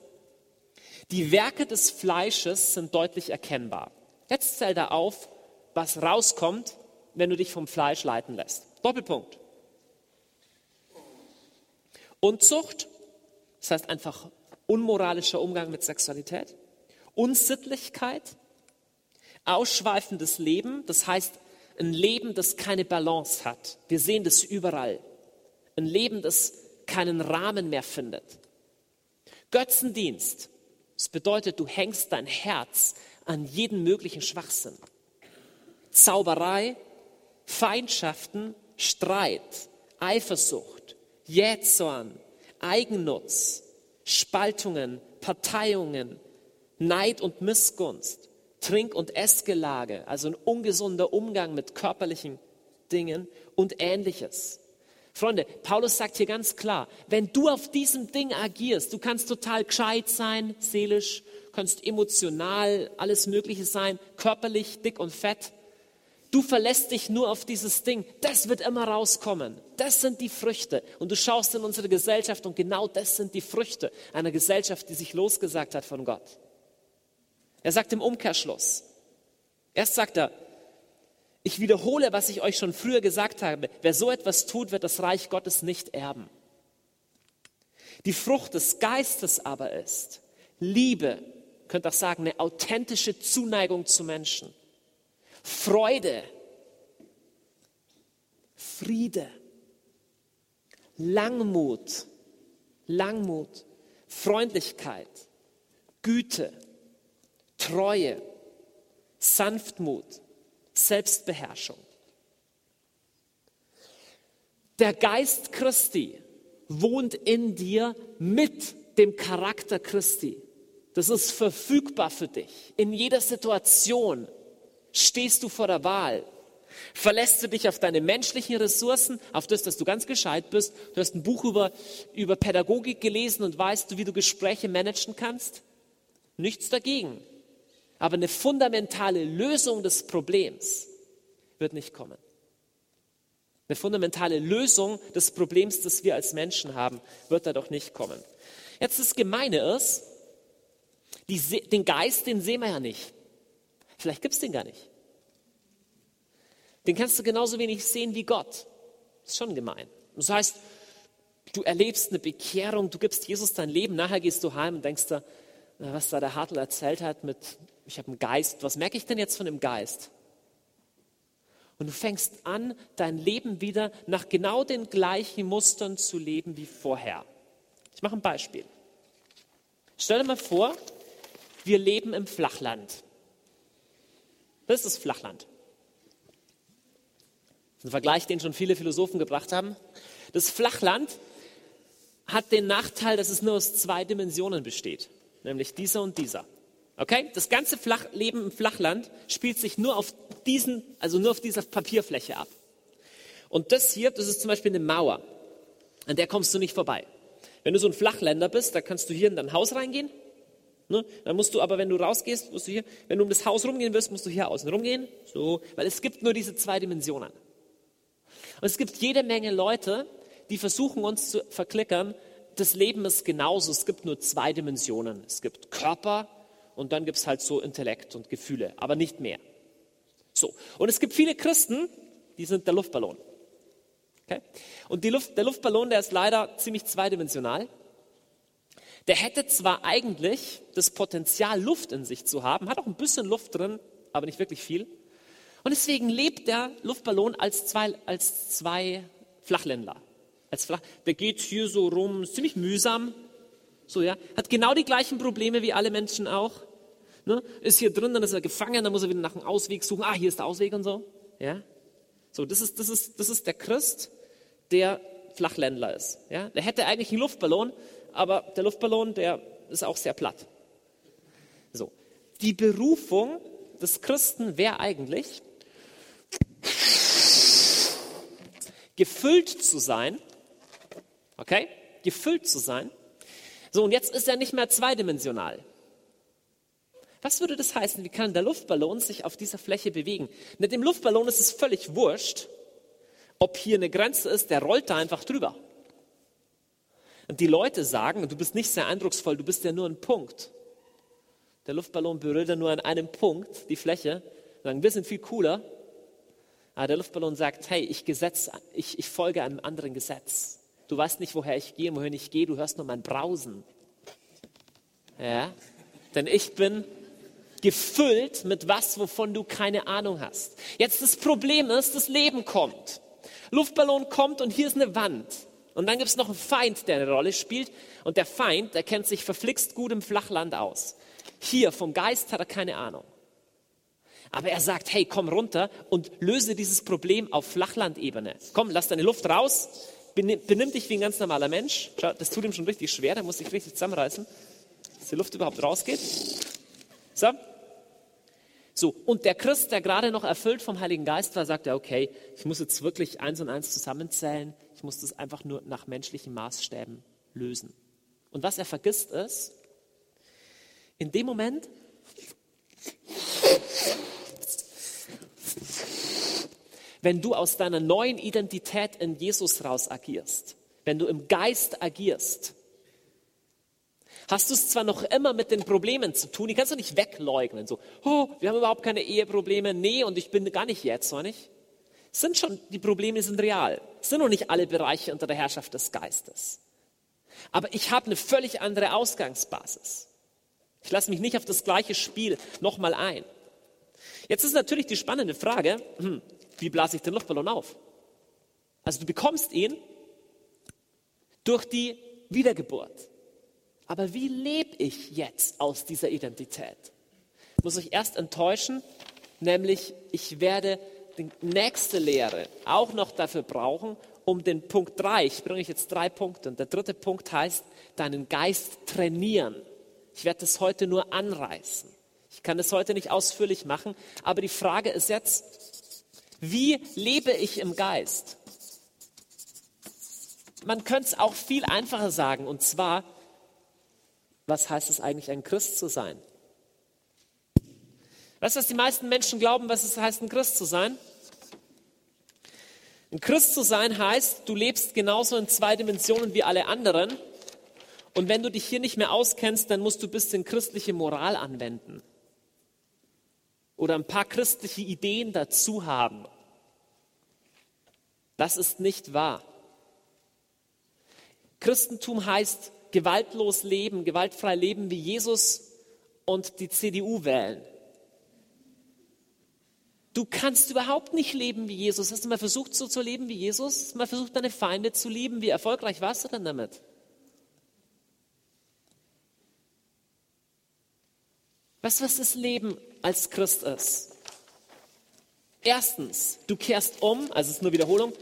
Die Werke des Fleisches sind deutlich erkennbar. Jetzt zähl da auf, was rauskommt, wenn du dich vom Fleisch leiten lässt. Doppelpunkt. Unzucht, das heißt einfach unmoralischer Umgang mit Sexualität. Unsittlichkeit, ausschweifendes Leben, das heißt ein Leben, das keine Balance hat. Wir sehen das überall. Ein Leben, das keinen Rahmen mehr findet. Götzendienst, das bedeutet, du hängst dein Herz an jeden möglichen Schwachsinn. Zauberei, Feindschaften, Streit, Eifersucht, Jähzorn, Eigennutz, Spaltungen, Parteiungen, Neid und Missgunst, Trink- und Essgelage, also ein ungesunder Umgang mit körperlichen Dingen und ähnliches. Freunde, Paulus sagt hier ganz klar, wenn du auf diesem Ding agierst, du kannst total gescheit sein, seelisch, kannst emotional, alles Mögliche sein, körperlich, dick und fett. Du verlässt dich nur auf dieses Ding. Das wird immer rauskommen. Das sind die Früchte. Und du schaust in unsere Gesellschaft und genau das sind die Früchte einer Gesellschaft, die sich losgesagt hat von Gott. Er sagt im Umkehrschluss. Erst sagt er, ich wiederhole, was ich euch schon früher gesagt habe. Wer so etwas tut, wird das Reich Gottes nicht erben. Die Frucht des Geistes aber ist Liebe, könnt auch sagen, eine authentische Zuneigung zu Menschen, Freude, Friede, Langmut, Langmut, Freundlichkeit, Güte, Treue, Sanftmut, Selbstbeherrschung. Der Geist Christi wohnt in dir mit dem Charakter Christi. Das ist verfügbar für dich. In jeder Situation stehst du vor der Wahl. Verlässt du dich auf deine menschlichen Ressourcen, auf das, dass du ganz gescheit bist? Du hast ein Buch über, über Pädagogik gelesen und weißt, wie du Gespräche managen kannst? Nichts dagegen. Aber eine fundamentale Lösung des Problems wird nicht kommen. Eine fundamentale Lösung des Problems, das wir als Menschen haben, wird da doch nicht kommen. Jetzt das Gemeine ist, die, den Geist, den sehen wir ja nicht. Vielleicht gibt es den gar nicht. Den kannst du genauso wenig sehen wie Gott. Ist schon gemein. Das heißt, du erlebst eine Bekehrung, du gibst Jesus dein Leben, nachher gehst du heim und denkst da, was da der Hartl erzählt hat mit ich habe einen Geist, was merke ich denn jetzt von dem Geist? Und du fängst an, dein Leben wieder nach genau den gleichen Mustern zu leben wie vorher. Ich mache ein Beispiel. Stell dir mal vor, wir leben im Flachland. Das ist das Flachland. Das ist ein Vergleich, den schon viele Philosophen gebracht haben. Das Flachland, hat den Nachteil, dass es nur aus zwei Dimensionen besteht, nämlich dieser und dieser. Okay? Das ganze Flach Leben im Flachland spielt sich nur auf diesen, also nur auf dieser Papierfläche ab. Und das hier, das ist zum Beispiel eine Mauer, an der kommst du nicht vorbei. Wenn du so ein Flachländer bist, da kannst du hier in dein Haus reingehen. Ne? Dann musst du aber, wenn du rausgehst, musst du hier, wenn du um das Haus rumgehen willst, musst du hier außen rumgehen. So, weil es gibt nur diese zwei Dimensionen. Und es gibt jede Menge Leute, die versuchen uns zu verklickern, das Leben ist genauso. Es gibt nur zwei Dimensionen. Es gibt Körper und dann gibt es halt so Intellekt und Gefühle, aber nicht mehr. So. Und es gibt viele Christen, die sind der Luftballon. Okay? Und Luft, der Luftballon, der ist leider ziemlich zweidimensional. Der hätte zwar eigentlich das Potenzial, Luft in sich zu haben, hat auch ein bisschen Luft drin, aber nicht wirklich viel. Und deswegen lebt der Luftballon als zwei, als zwei Flachländer. Als Flach, der geht hier so rum, ziemlich mühsam, so ja, hat genau die gleichen Probleme wie alle Menschen auch. Ne? Ist hier drin, dann ist er gefangen, dann muss er wieder nach einem Ausweg suchen. Ah, hier ist der Ausweg und so. Ja, so das ist das ist das ist der Christ, der Flachländler ist. Ja, der hätte eigentlich einen Luftballon, aber der Luftballon, der ist auch sehr platt. So, die Berufung des Christen wäre eigentlich gefüllt zu sein. Okay? Gefüllt zu sein. So, und jetzt ist er nicht mehr zweidimensional. Was würde das heißen? Wie kann der Luftballon sich auf dieser Fläche bewegen? Mit dem Luftballon ist es völlig wurscht, ob hier eine Grenze ist, der rollt da einfach drüber. Und die Leute sagen, du bist nicht sehr eindrucksvoll, du bist ja nur ein Punkt. Der Luftballon berührt ja nur an einem Punkt die Fläche. Sagen, wir sind viel cooler. Aber der Luftballon sagt, hey, ich, Gesetz, ich, ich folge einem anderen Gesetz. Du weißt nicht, woher ich gehe, wohin ich gehe, du hörst nur mein Brausen. Ja? Denn ich bin gefüllt mit was, wovon du keine Ahnung hast. Jetzt das Problem ist, das Leben kommt. Luftballon kommt und hier ist eine Wand. Und dann gibt es noch einen Feind, der eine Rolle spielt. Und der Feind, der kennt sich verflixt gut im Flachland aus. Hier vom Geist hat er keine Ahnung. Aber er sagt, hey, komm runter und löse dieses Problem auf Flachlandebene. Komm, lass deine Luft raus, benimm dich wie ein ganz normaler Mensch. Schau, das tut ihm schon richtig schwer, der muss sich richtig zusammenreißen, dass die Luft überhaupt rausgeht. So, so, und der Christ, der gerade noch erfüllt vom Heiligen Geist war, sagt er, okay, ich muss jetzt wirklich eins und eins zusammenzählen, ich muss das einfach nur nach menschlichen Maßstäben lösen. Und was er vergisst ist, in dem Moment, wenn du aus deiner neuen Identität in Jesus raus agierst, wenn du im Geist agierst, hast du es zwar noch immer mit den Problemen zu tun, die kannst du nicht wegleugnen. So, oh, wir haben überhaupt keine Eheprobleme. Nee, und ich bin gar nicht jetzt, oder nicht? Sind schon, die Probleme sind real. Sind noch nicht alle Bereiche unter der Herrschaft des Geistes. Aber ich habe eine völlig andere Ausgangsbasis. Ich lasse mich nicht auf das gleiche Spiel nochmal ein. Jetzt ist natürlich die spannende Frage, hm, wie blase ich den Luftballon auf? Also du bekommst ihn durch die Wiedergeburt. Aber wie lebe ich jetzt aus dieser Identität? Ich muss euch erst enttäuschen, nämlich ich werde die nächste Lehre auch noch dafür brauchen, um den Punkt 3, ich bringe jetzt drei Punkte, und der dritte Punkt heißt, deinen Geist trainieren. Ich werde das heute nur anreißen. Ich kann das heute nicht ausführlich machen, aber die Frage ist jetzt, wie lebe ich im Geist? Man könnte es auch viel einfacher sagen, und zwar, was heißt es eigentlich, ein Christ zu sein? Weißt du, was die meisten Menschen glauben, was es heißt, ein Christ zu sein? Ein Christ zu sein heißt, du lebst genauso in zwei Dimensionen wie alle anderen. Und wenn du dich hier nicht mehr auskennst, dann musst du ein bisschen christliche Moral anwenden. Oder ein paar christliche Ideen dazu haben. Das ist nicht wahr. Christentum heißt, gewaltlos leben, gewaltfrei leben wie Jesus und die CDU wählen. Du kannst überhaupt nicht leben wie Jesus. Hast du mal versucht, so zu leben wie Jesus? Hast du mal versucht, deine Feinde zu lieben? Wie erfolgreich warst du denn damit? Weißt du, was das Leben als Christ ist? Erstens, du kehrst um, also es ist nur Wiederholung,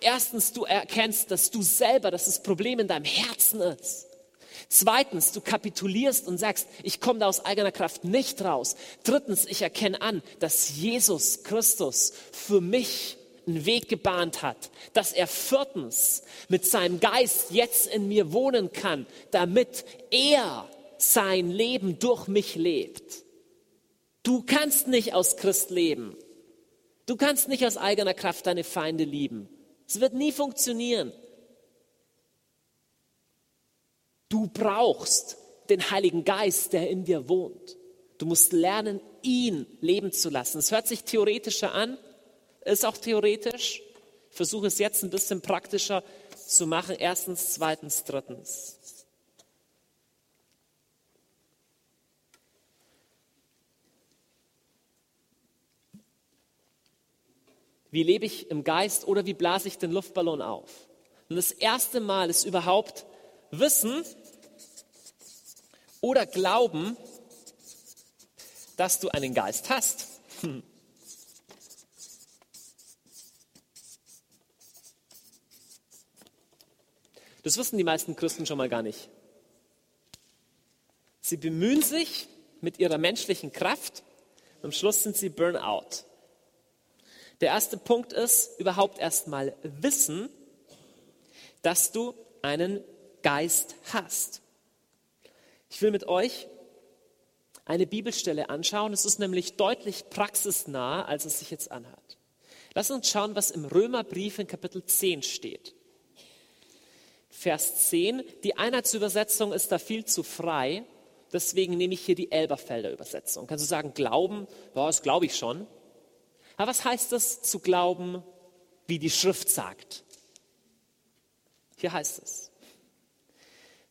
Erstens, du erkennst, dass du selber, dass das Problem in deinem Herzen ist. Zweitens, du kapitulierst und sagst, ich komme da aus eigener Kraft nicht raus. Drittens, ich erkenne an, dass Jesus Christus für mich einen Weg gebahnt hat, dass er viertens mit seinem Geist jetzt in mir wohnen kann, damit er sein Leben durch mich lebt. Du kannst nicht aus Christ leben. Du kannst nicht aus eigener Kraft deine Feinde lieben. Es wird nie funktionieren. Du brauchst den Heiligen Geist, der in dir wohnt. Du musst lernen, ihn leben zu lassen. Es hört sich theoretischer an, ist auch theoretisch. Ich versuche es jetzt ein bisschen praktischer zu machen. Erstens, zweitens, drittens. Wie lebe ich im Geist oder wie blase ich den Luftballon auf? Und das erste Mal ist überhaupt Wissen oder Glauben, dass du einen Geist hast. Das wissen die meisten Christen schon mal gar nicht. Sie bemühen sich mit ihrer menschlichen Kraft am Schluss sind sie Burnout. Der erste Punkt ist überhaupt erstmal wissen, dass du einen Geist hast. Ich will mit euch eine Bibelstelle anschauen. Es ist nämlich deutlich praxisnah, als es sich jetzt anhört. Lass uns schauen, was im Römerbrief in Kapitel 10 steht. Vers 10. Die Einheitsübersetzung ist da viel zu frei. Deswegen nehme ich hier die Elberfelder Übersetzung. Kannst du sagen, glauben? Ja, das glaube ich schon. Aber was heißt das zu glauben, wie die Schrift sagt? Hier heißt es.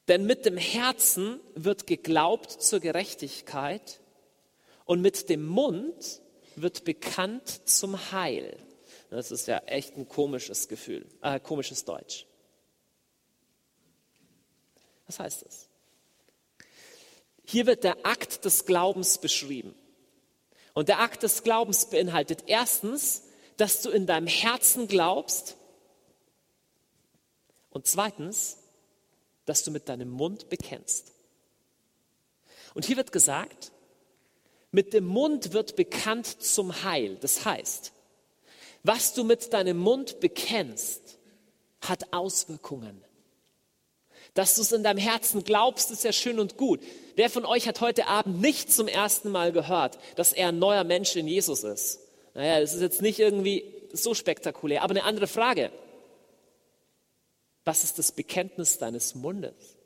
Denn mit dem Herzen wird geglaubt zur Gerechtigkeit und mit dem Mund wird bekannt zum Heil. Das ist ja echt ein komisches Gefühl, äh, komisches Deutsch. Was heißt das? Hier wird der Akt des Glaubens beschrieben. Und der Akt des Glaubens beinhaltet erstens, dass du in deinem Herzen glaubst und zweitens, dass du mit deinem Mund bekennst. Und hier wird gesagt, mit dem Mund wird bekannt zum Heil. Das heißt, was du mit deinem Mund bekennst, hat Auswirkungen. Dass du es in deinem Herzen glaubst, ist ja schön und gut. Wer von euch hat heute Abend nicht zum ersten Mal gehört, dass er ein neuer Mensch in Jesus ist? Naja, das ist jetzt nicht irgendwie so spektakulär, aber eine andere Frage. Was ist das Bekenntnis deines Mundes?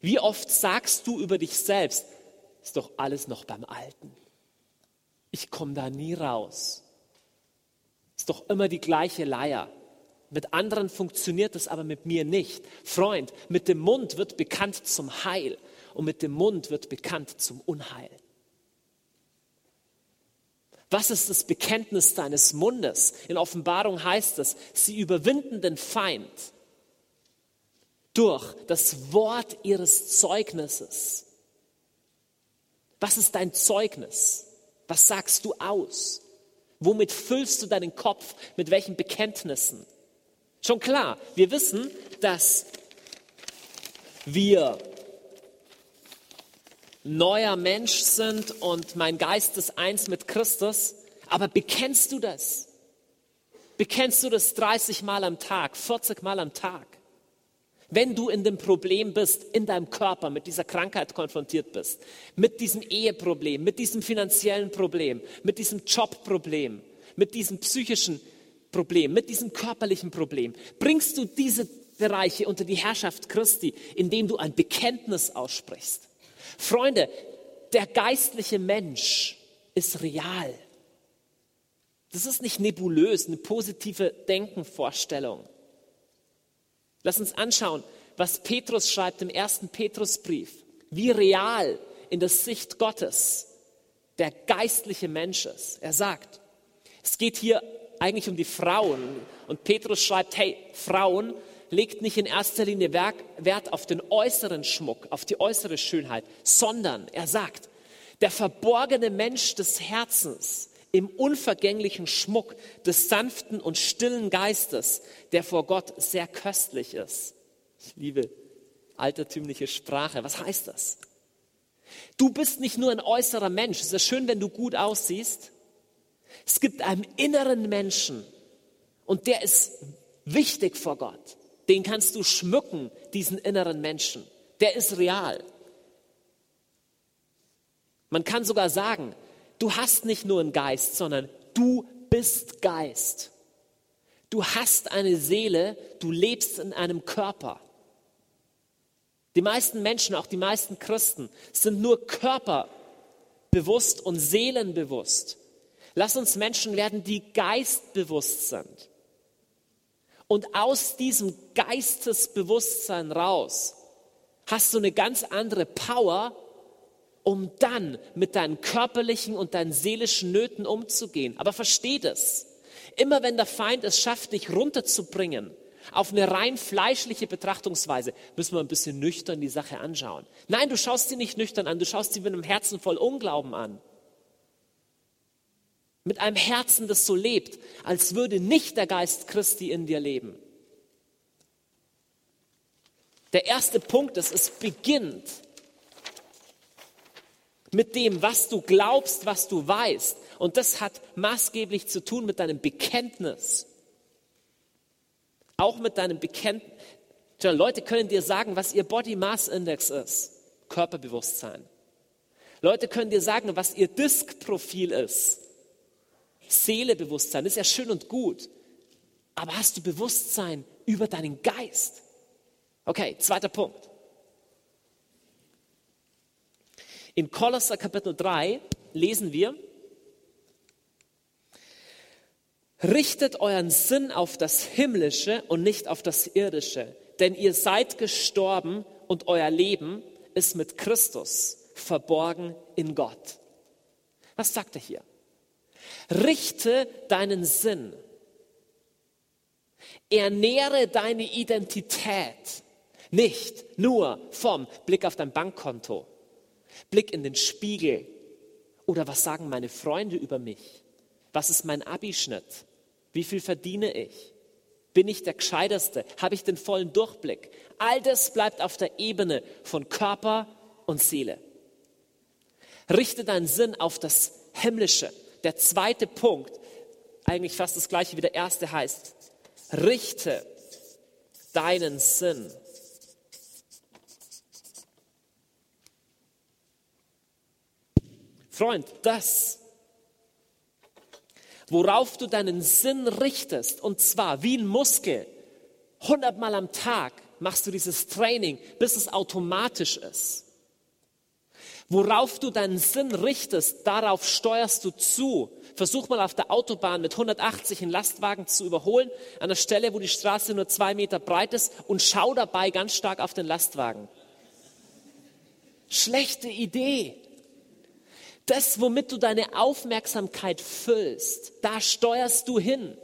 Wie oft sagst du über dich selbst, ist doch alles noch beim Alten. Ich komme da nie raus. Ist doch immer die gleiche Leier. Mit anderen funktioniert es aber mit mir nicht. Freund, mit dem Mund wird bekannt zum Heil und mit dem Mund wird bekannt zum Unheil. Was ist das Bekenntnis deines Mundes? In Offenbarung heißt es, sie überwinden den Feind durch das Wort ihres Zeugnisses. Was ist dein Zeugnis? Was sagst du aus? Womit füllst du deinen Kopf? Mit welchen Bekenntnissen? Schon klar, wir wissen, dass wir neuer Mensch sind und mein Geist ist eins mit Christus. Aber bekennst du das? Bekennst du das 30 Mal am Tag, 40 Mal am Tag? Wenn du in dem Problem bist, in deinem Körper mit dieser Krankheit konfrontiert bist, mit diesem Eheproblem, mit diesem finanziellen Problem, mit diesem Jobproblem, mit diesem psychischen Problem, mit diesem körperlichen Problem, bringst du diese Bereiche unter die Herrschaft Christi, indem du ein Bekenntnis aussprichst. Freunde, der geistliche Mensch ist real. Das ist nicht nebulös, eine positive Denkenvorstellung. Lass uns anschauen, was Petrus schreibt im ersten Petrusbrief, wie real in der Sicht Gottes der geistliche Mensch ist. Er sagt, es geht hier eigentlich um die Frauen. Und Petrus schreibt, hey, Frauen, legt nicht in erster Linie Wert auf den äußeren Schmuck, auf die äußere Schönheit, sondern er sagt, der verborgene Mensch des Herzens im unvergänglichen Schmuck des sanften und stillen Geistes, der vor Gott sehr köstlich ist. Ich liebe altertümliche Sprache. Was heißt das? Du bist nicht nur ein äußerer Mensch. Es ist schön, wenn du gut aussiehst. Es gibt einen inneren Menschen und der ist wichtig vor Gott. Den kannst du schmücken, diesen inneren Menschen. Der ist real. Man kann sogar sagen, du hast nicht nur einen Geist, sondern du bist Geist. Du hast eine Seele, du lebst in einem Körper. Die meisten Menschen, auch die meisten Christen, sind nur körperbewusst und seelenbewusst. Lass uns Menschen werden, die geistbewusst sind. Und aus diesem Geistesbewusstsein raus hast du eine ganz andere Power, um dann mit deinen körperlichen und deinen seelischen Nöten umzugehen. Aber versteh das. Immer wenn der Feind es schafft, dich runterzubringen auf eine rein fleischliche Betrachtungsweise, müssen wir ein bisschen nüchtern die Sache anschauen. Nein, du schaust sie nicht nüchtern an, du schaust sie mit einem Herzen voll Unglauben an. Mit einem Herzen, das so lebt, als würde nicht der Geist Christi in dir leben. Der erste Punkt ist, es beginnt mit dem, was du glaubst, was du weißt. Und das hat maßgeblich zu tun mit deinem Bekenntnis. Auch mit deinem Bekenntnis. Leute können dir sagen, was ihr Body Mass Index ist. Körperbewusstsein. Leute können dir sagen, was ihr Diskprofil ist. Seelebewusstsein. Ist ja schön und gut. Aber hast du Bewusstsein über deinen Geist? Okay, zweiter Punkt. In Kolosser Kapitel 3 lesen wir, richtet euren Sinn auf das Himmlische und nicht auf das Irdische, denn ihr seid gestorben und euer Leben ist mit Christus verborgen in Gott. Was sagt er hier? Richte deinen Sinn. Ernähre deine Identität nicht nur vom Blick auf dein Bankkonto, Blick in den Spiegel. Oder was sagen meine Freunde über mich? Was ist mein Abischnitt? Wie viel verdiene ich? Bin ich der Gescheiterste? Habe ich den vollen Durchblick? All das bleibt auf der Ebene von Körper und Seele. Richte deinen Sinn auf das Himmlische. Der zweite Punkt, eigentlich fast das gleiche wie der erste heißt, richte deinen Sinn Freund, das, worauf du deinen Sinn richtest, und zwar wie ein Muskel, hundertmal am Tag machst du dieses Training, bis es automatisch ist. Worauf du deinen Sinn richtest, darauf steuerst du zu. Versuch mal auf der Autobahn mit 180 einen Lastwagen zu überholen, an der Stelle, wo die Straße nur zwei Meter breit ist, und schau dabei ganz stark auf den Lastwagen. Schlechte Idee. Das, womit du deine Aufmerksamkeit füllst, da steuerst du hin.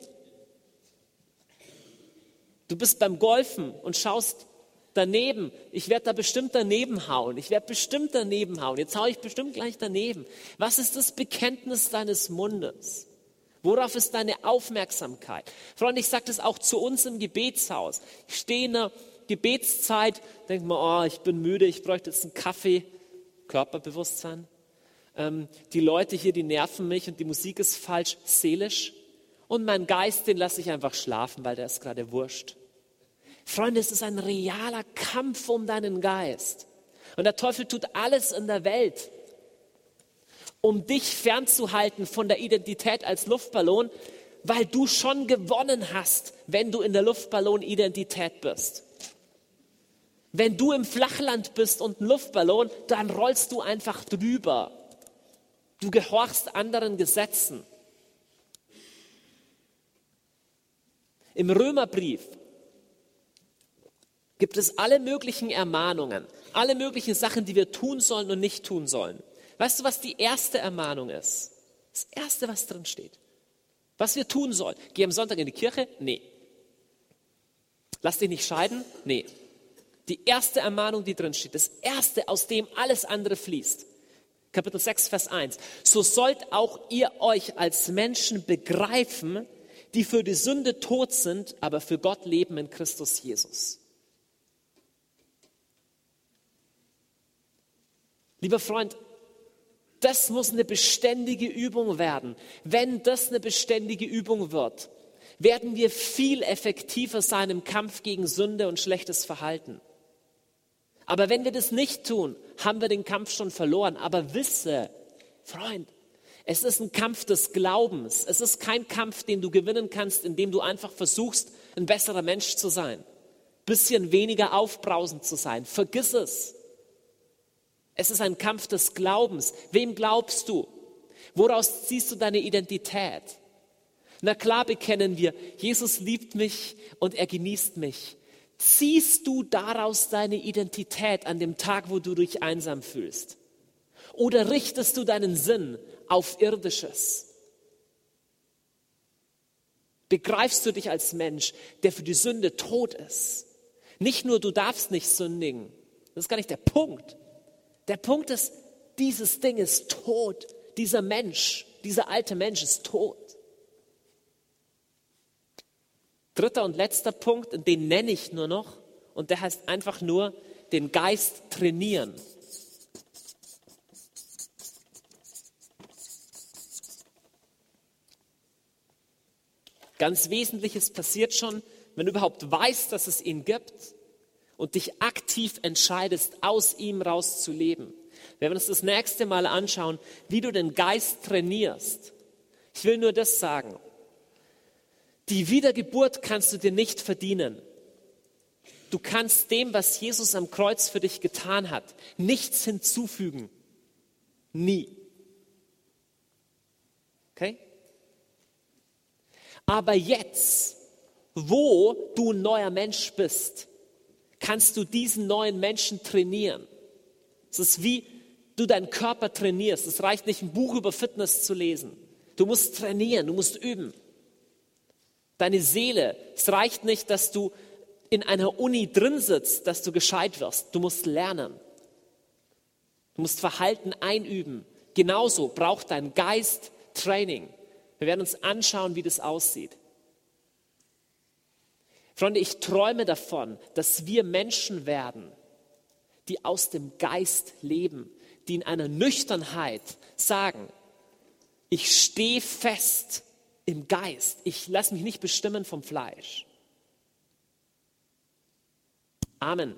Du bist beim Golfen und schaust daneben. Ich werde da bestimmt daneben hauen. Ich werde bestimmt daneben hauen. Jetzt haue ich bestimmt gleich daneben. Was ist das Bekenntnis deines Mundes? Worauf ist deine Aufmerksamkeit? Freunde, ich sage das auch zu uns im Gebetshaus. Ich stehe in der Gebetszeit, denke mir, oh, ich bin müde, ich bräuchte jetzt einen Kaffee. Körperbewusstsein ähm, die Leute hier, die nerven mich und die Musik ist falsch, seelisch. Und mein Geist, den lasse ich einfach schlafen, weil der ist gerade wurscht. Freunde, es ist ein realer Kampf um deinen Geist. Und der Teufel tut alles in der Welt, um dich fernzuhalten von der Identität als Luftballon, weil du schon gewonnen hast, wenn du in der Luftballon-Identität bist. Wenn du im Flachland bist und ein Luftballon, dann rollst du einfach drüber. Du gehorchst anderen Gesetzen. Im Römerbrief gibt es alle möglichen Ermahnungen, alle möglichen Sachen, die wir tun sollen und nicht tun sollen. Weißt du, was die erste Ermahnung ist? Das erste, was drin steht. Was wir tun sollen. Geh am Sonntag in die Kirche? Nee. Lass dich nicht scheiden? Nee. Die erste Ermahnung, die drin steht, das erste, aus dem alles andere fließt. Kapitel 6, Vers 1. So sollt auch ihr euch als Menschen begreifen, die für die Sünde tot sind, aber für Gott leben in Christus Jesus. Lieber Freund, das muss eine beständige Übung werden. Wenn das eine beständige Übung wird, werden wir viel effektiver sein im Kampf gegen Sünde und schlechtes Verhalten. Aber wenn wir das nicht tun, haben wir den Kampf schon verloren. Aber wisse, Freund, es ist ein Kampf des Glaubens. Es ist kein Kampf, den du gewinnen kannst, indem du einfach versuchst, ein besserer Mensch zu sein, bisschen weniger aufbrausend zu sein. Vergiss es. Es ist ein Kampf des Glaubens. Wem glaubst du? Woraus ziehst du deine Identität? Na klar bekennen wir, Jesus liebt mich und er genießt mich. Ziehst du daraus deine Identität an dem Tag, wo du dich einsam fühlst? Oder richtest du deinen Sinn auf irdisches? Begreifst du dich als Mensch, der für die Sünde tot ist? Nicht nur, du darfst nicht sündigen. Das ist gar nicht der Punkt. Der Punkt ist, dieses Ding ist tot. Dieser Mensch, dieser alte Mensch ist tot. Dritter und letzter Punkt, den nenne ich nur noch, und der heißt einfach nur den Geist trainieren. Ganz Wesentliches passiert schon, wenn du überhaupt weißt, dass es ihn gibt und dich aktiv entscheidest, aus ihm rauszuleben. Wir werden uns das nächste Mal anschauen, wie du den Geist trainierst. Ich will nur das sagen. Die Wiedergeburt kannst du dir nicht verdienen. Du kannst dem, was Jesus am Kreuz für dich getan hat, nichts hinzufügen. Nie. Okay? Aber jetzt, wo du ein neuer Mensch bist, kannst du diesen neuen Menschen trainieren. Es ist wie du deinen Körper trainierst. Es reicht nicht, ein Buch über Fitness zu lesen. Du musst trainieren, du musst üben deine Seele. Es reicht nicht, dass du in einer Uni drin sitzt, dass du gescheit wirst. Du musst lernen. Du musst Verhalten einüben. Genauso braucht dein Geist Training. Wir werden uns anschauen, wie das aussieht. Freunde, ich träume davon, dass wir Menschen werden, die aus dem Geist leben, die in einer Nüchternheit sagen, ich stehe fest im Geist. Ich lasse mich nicht bestimmen vom Fleisch. Amen.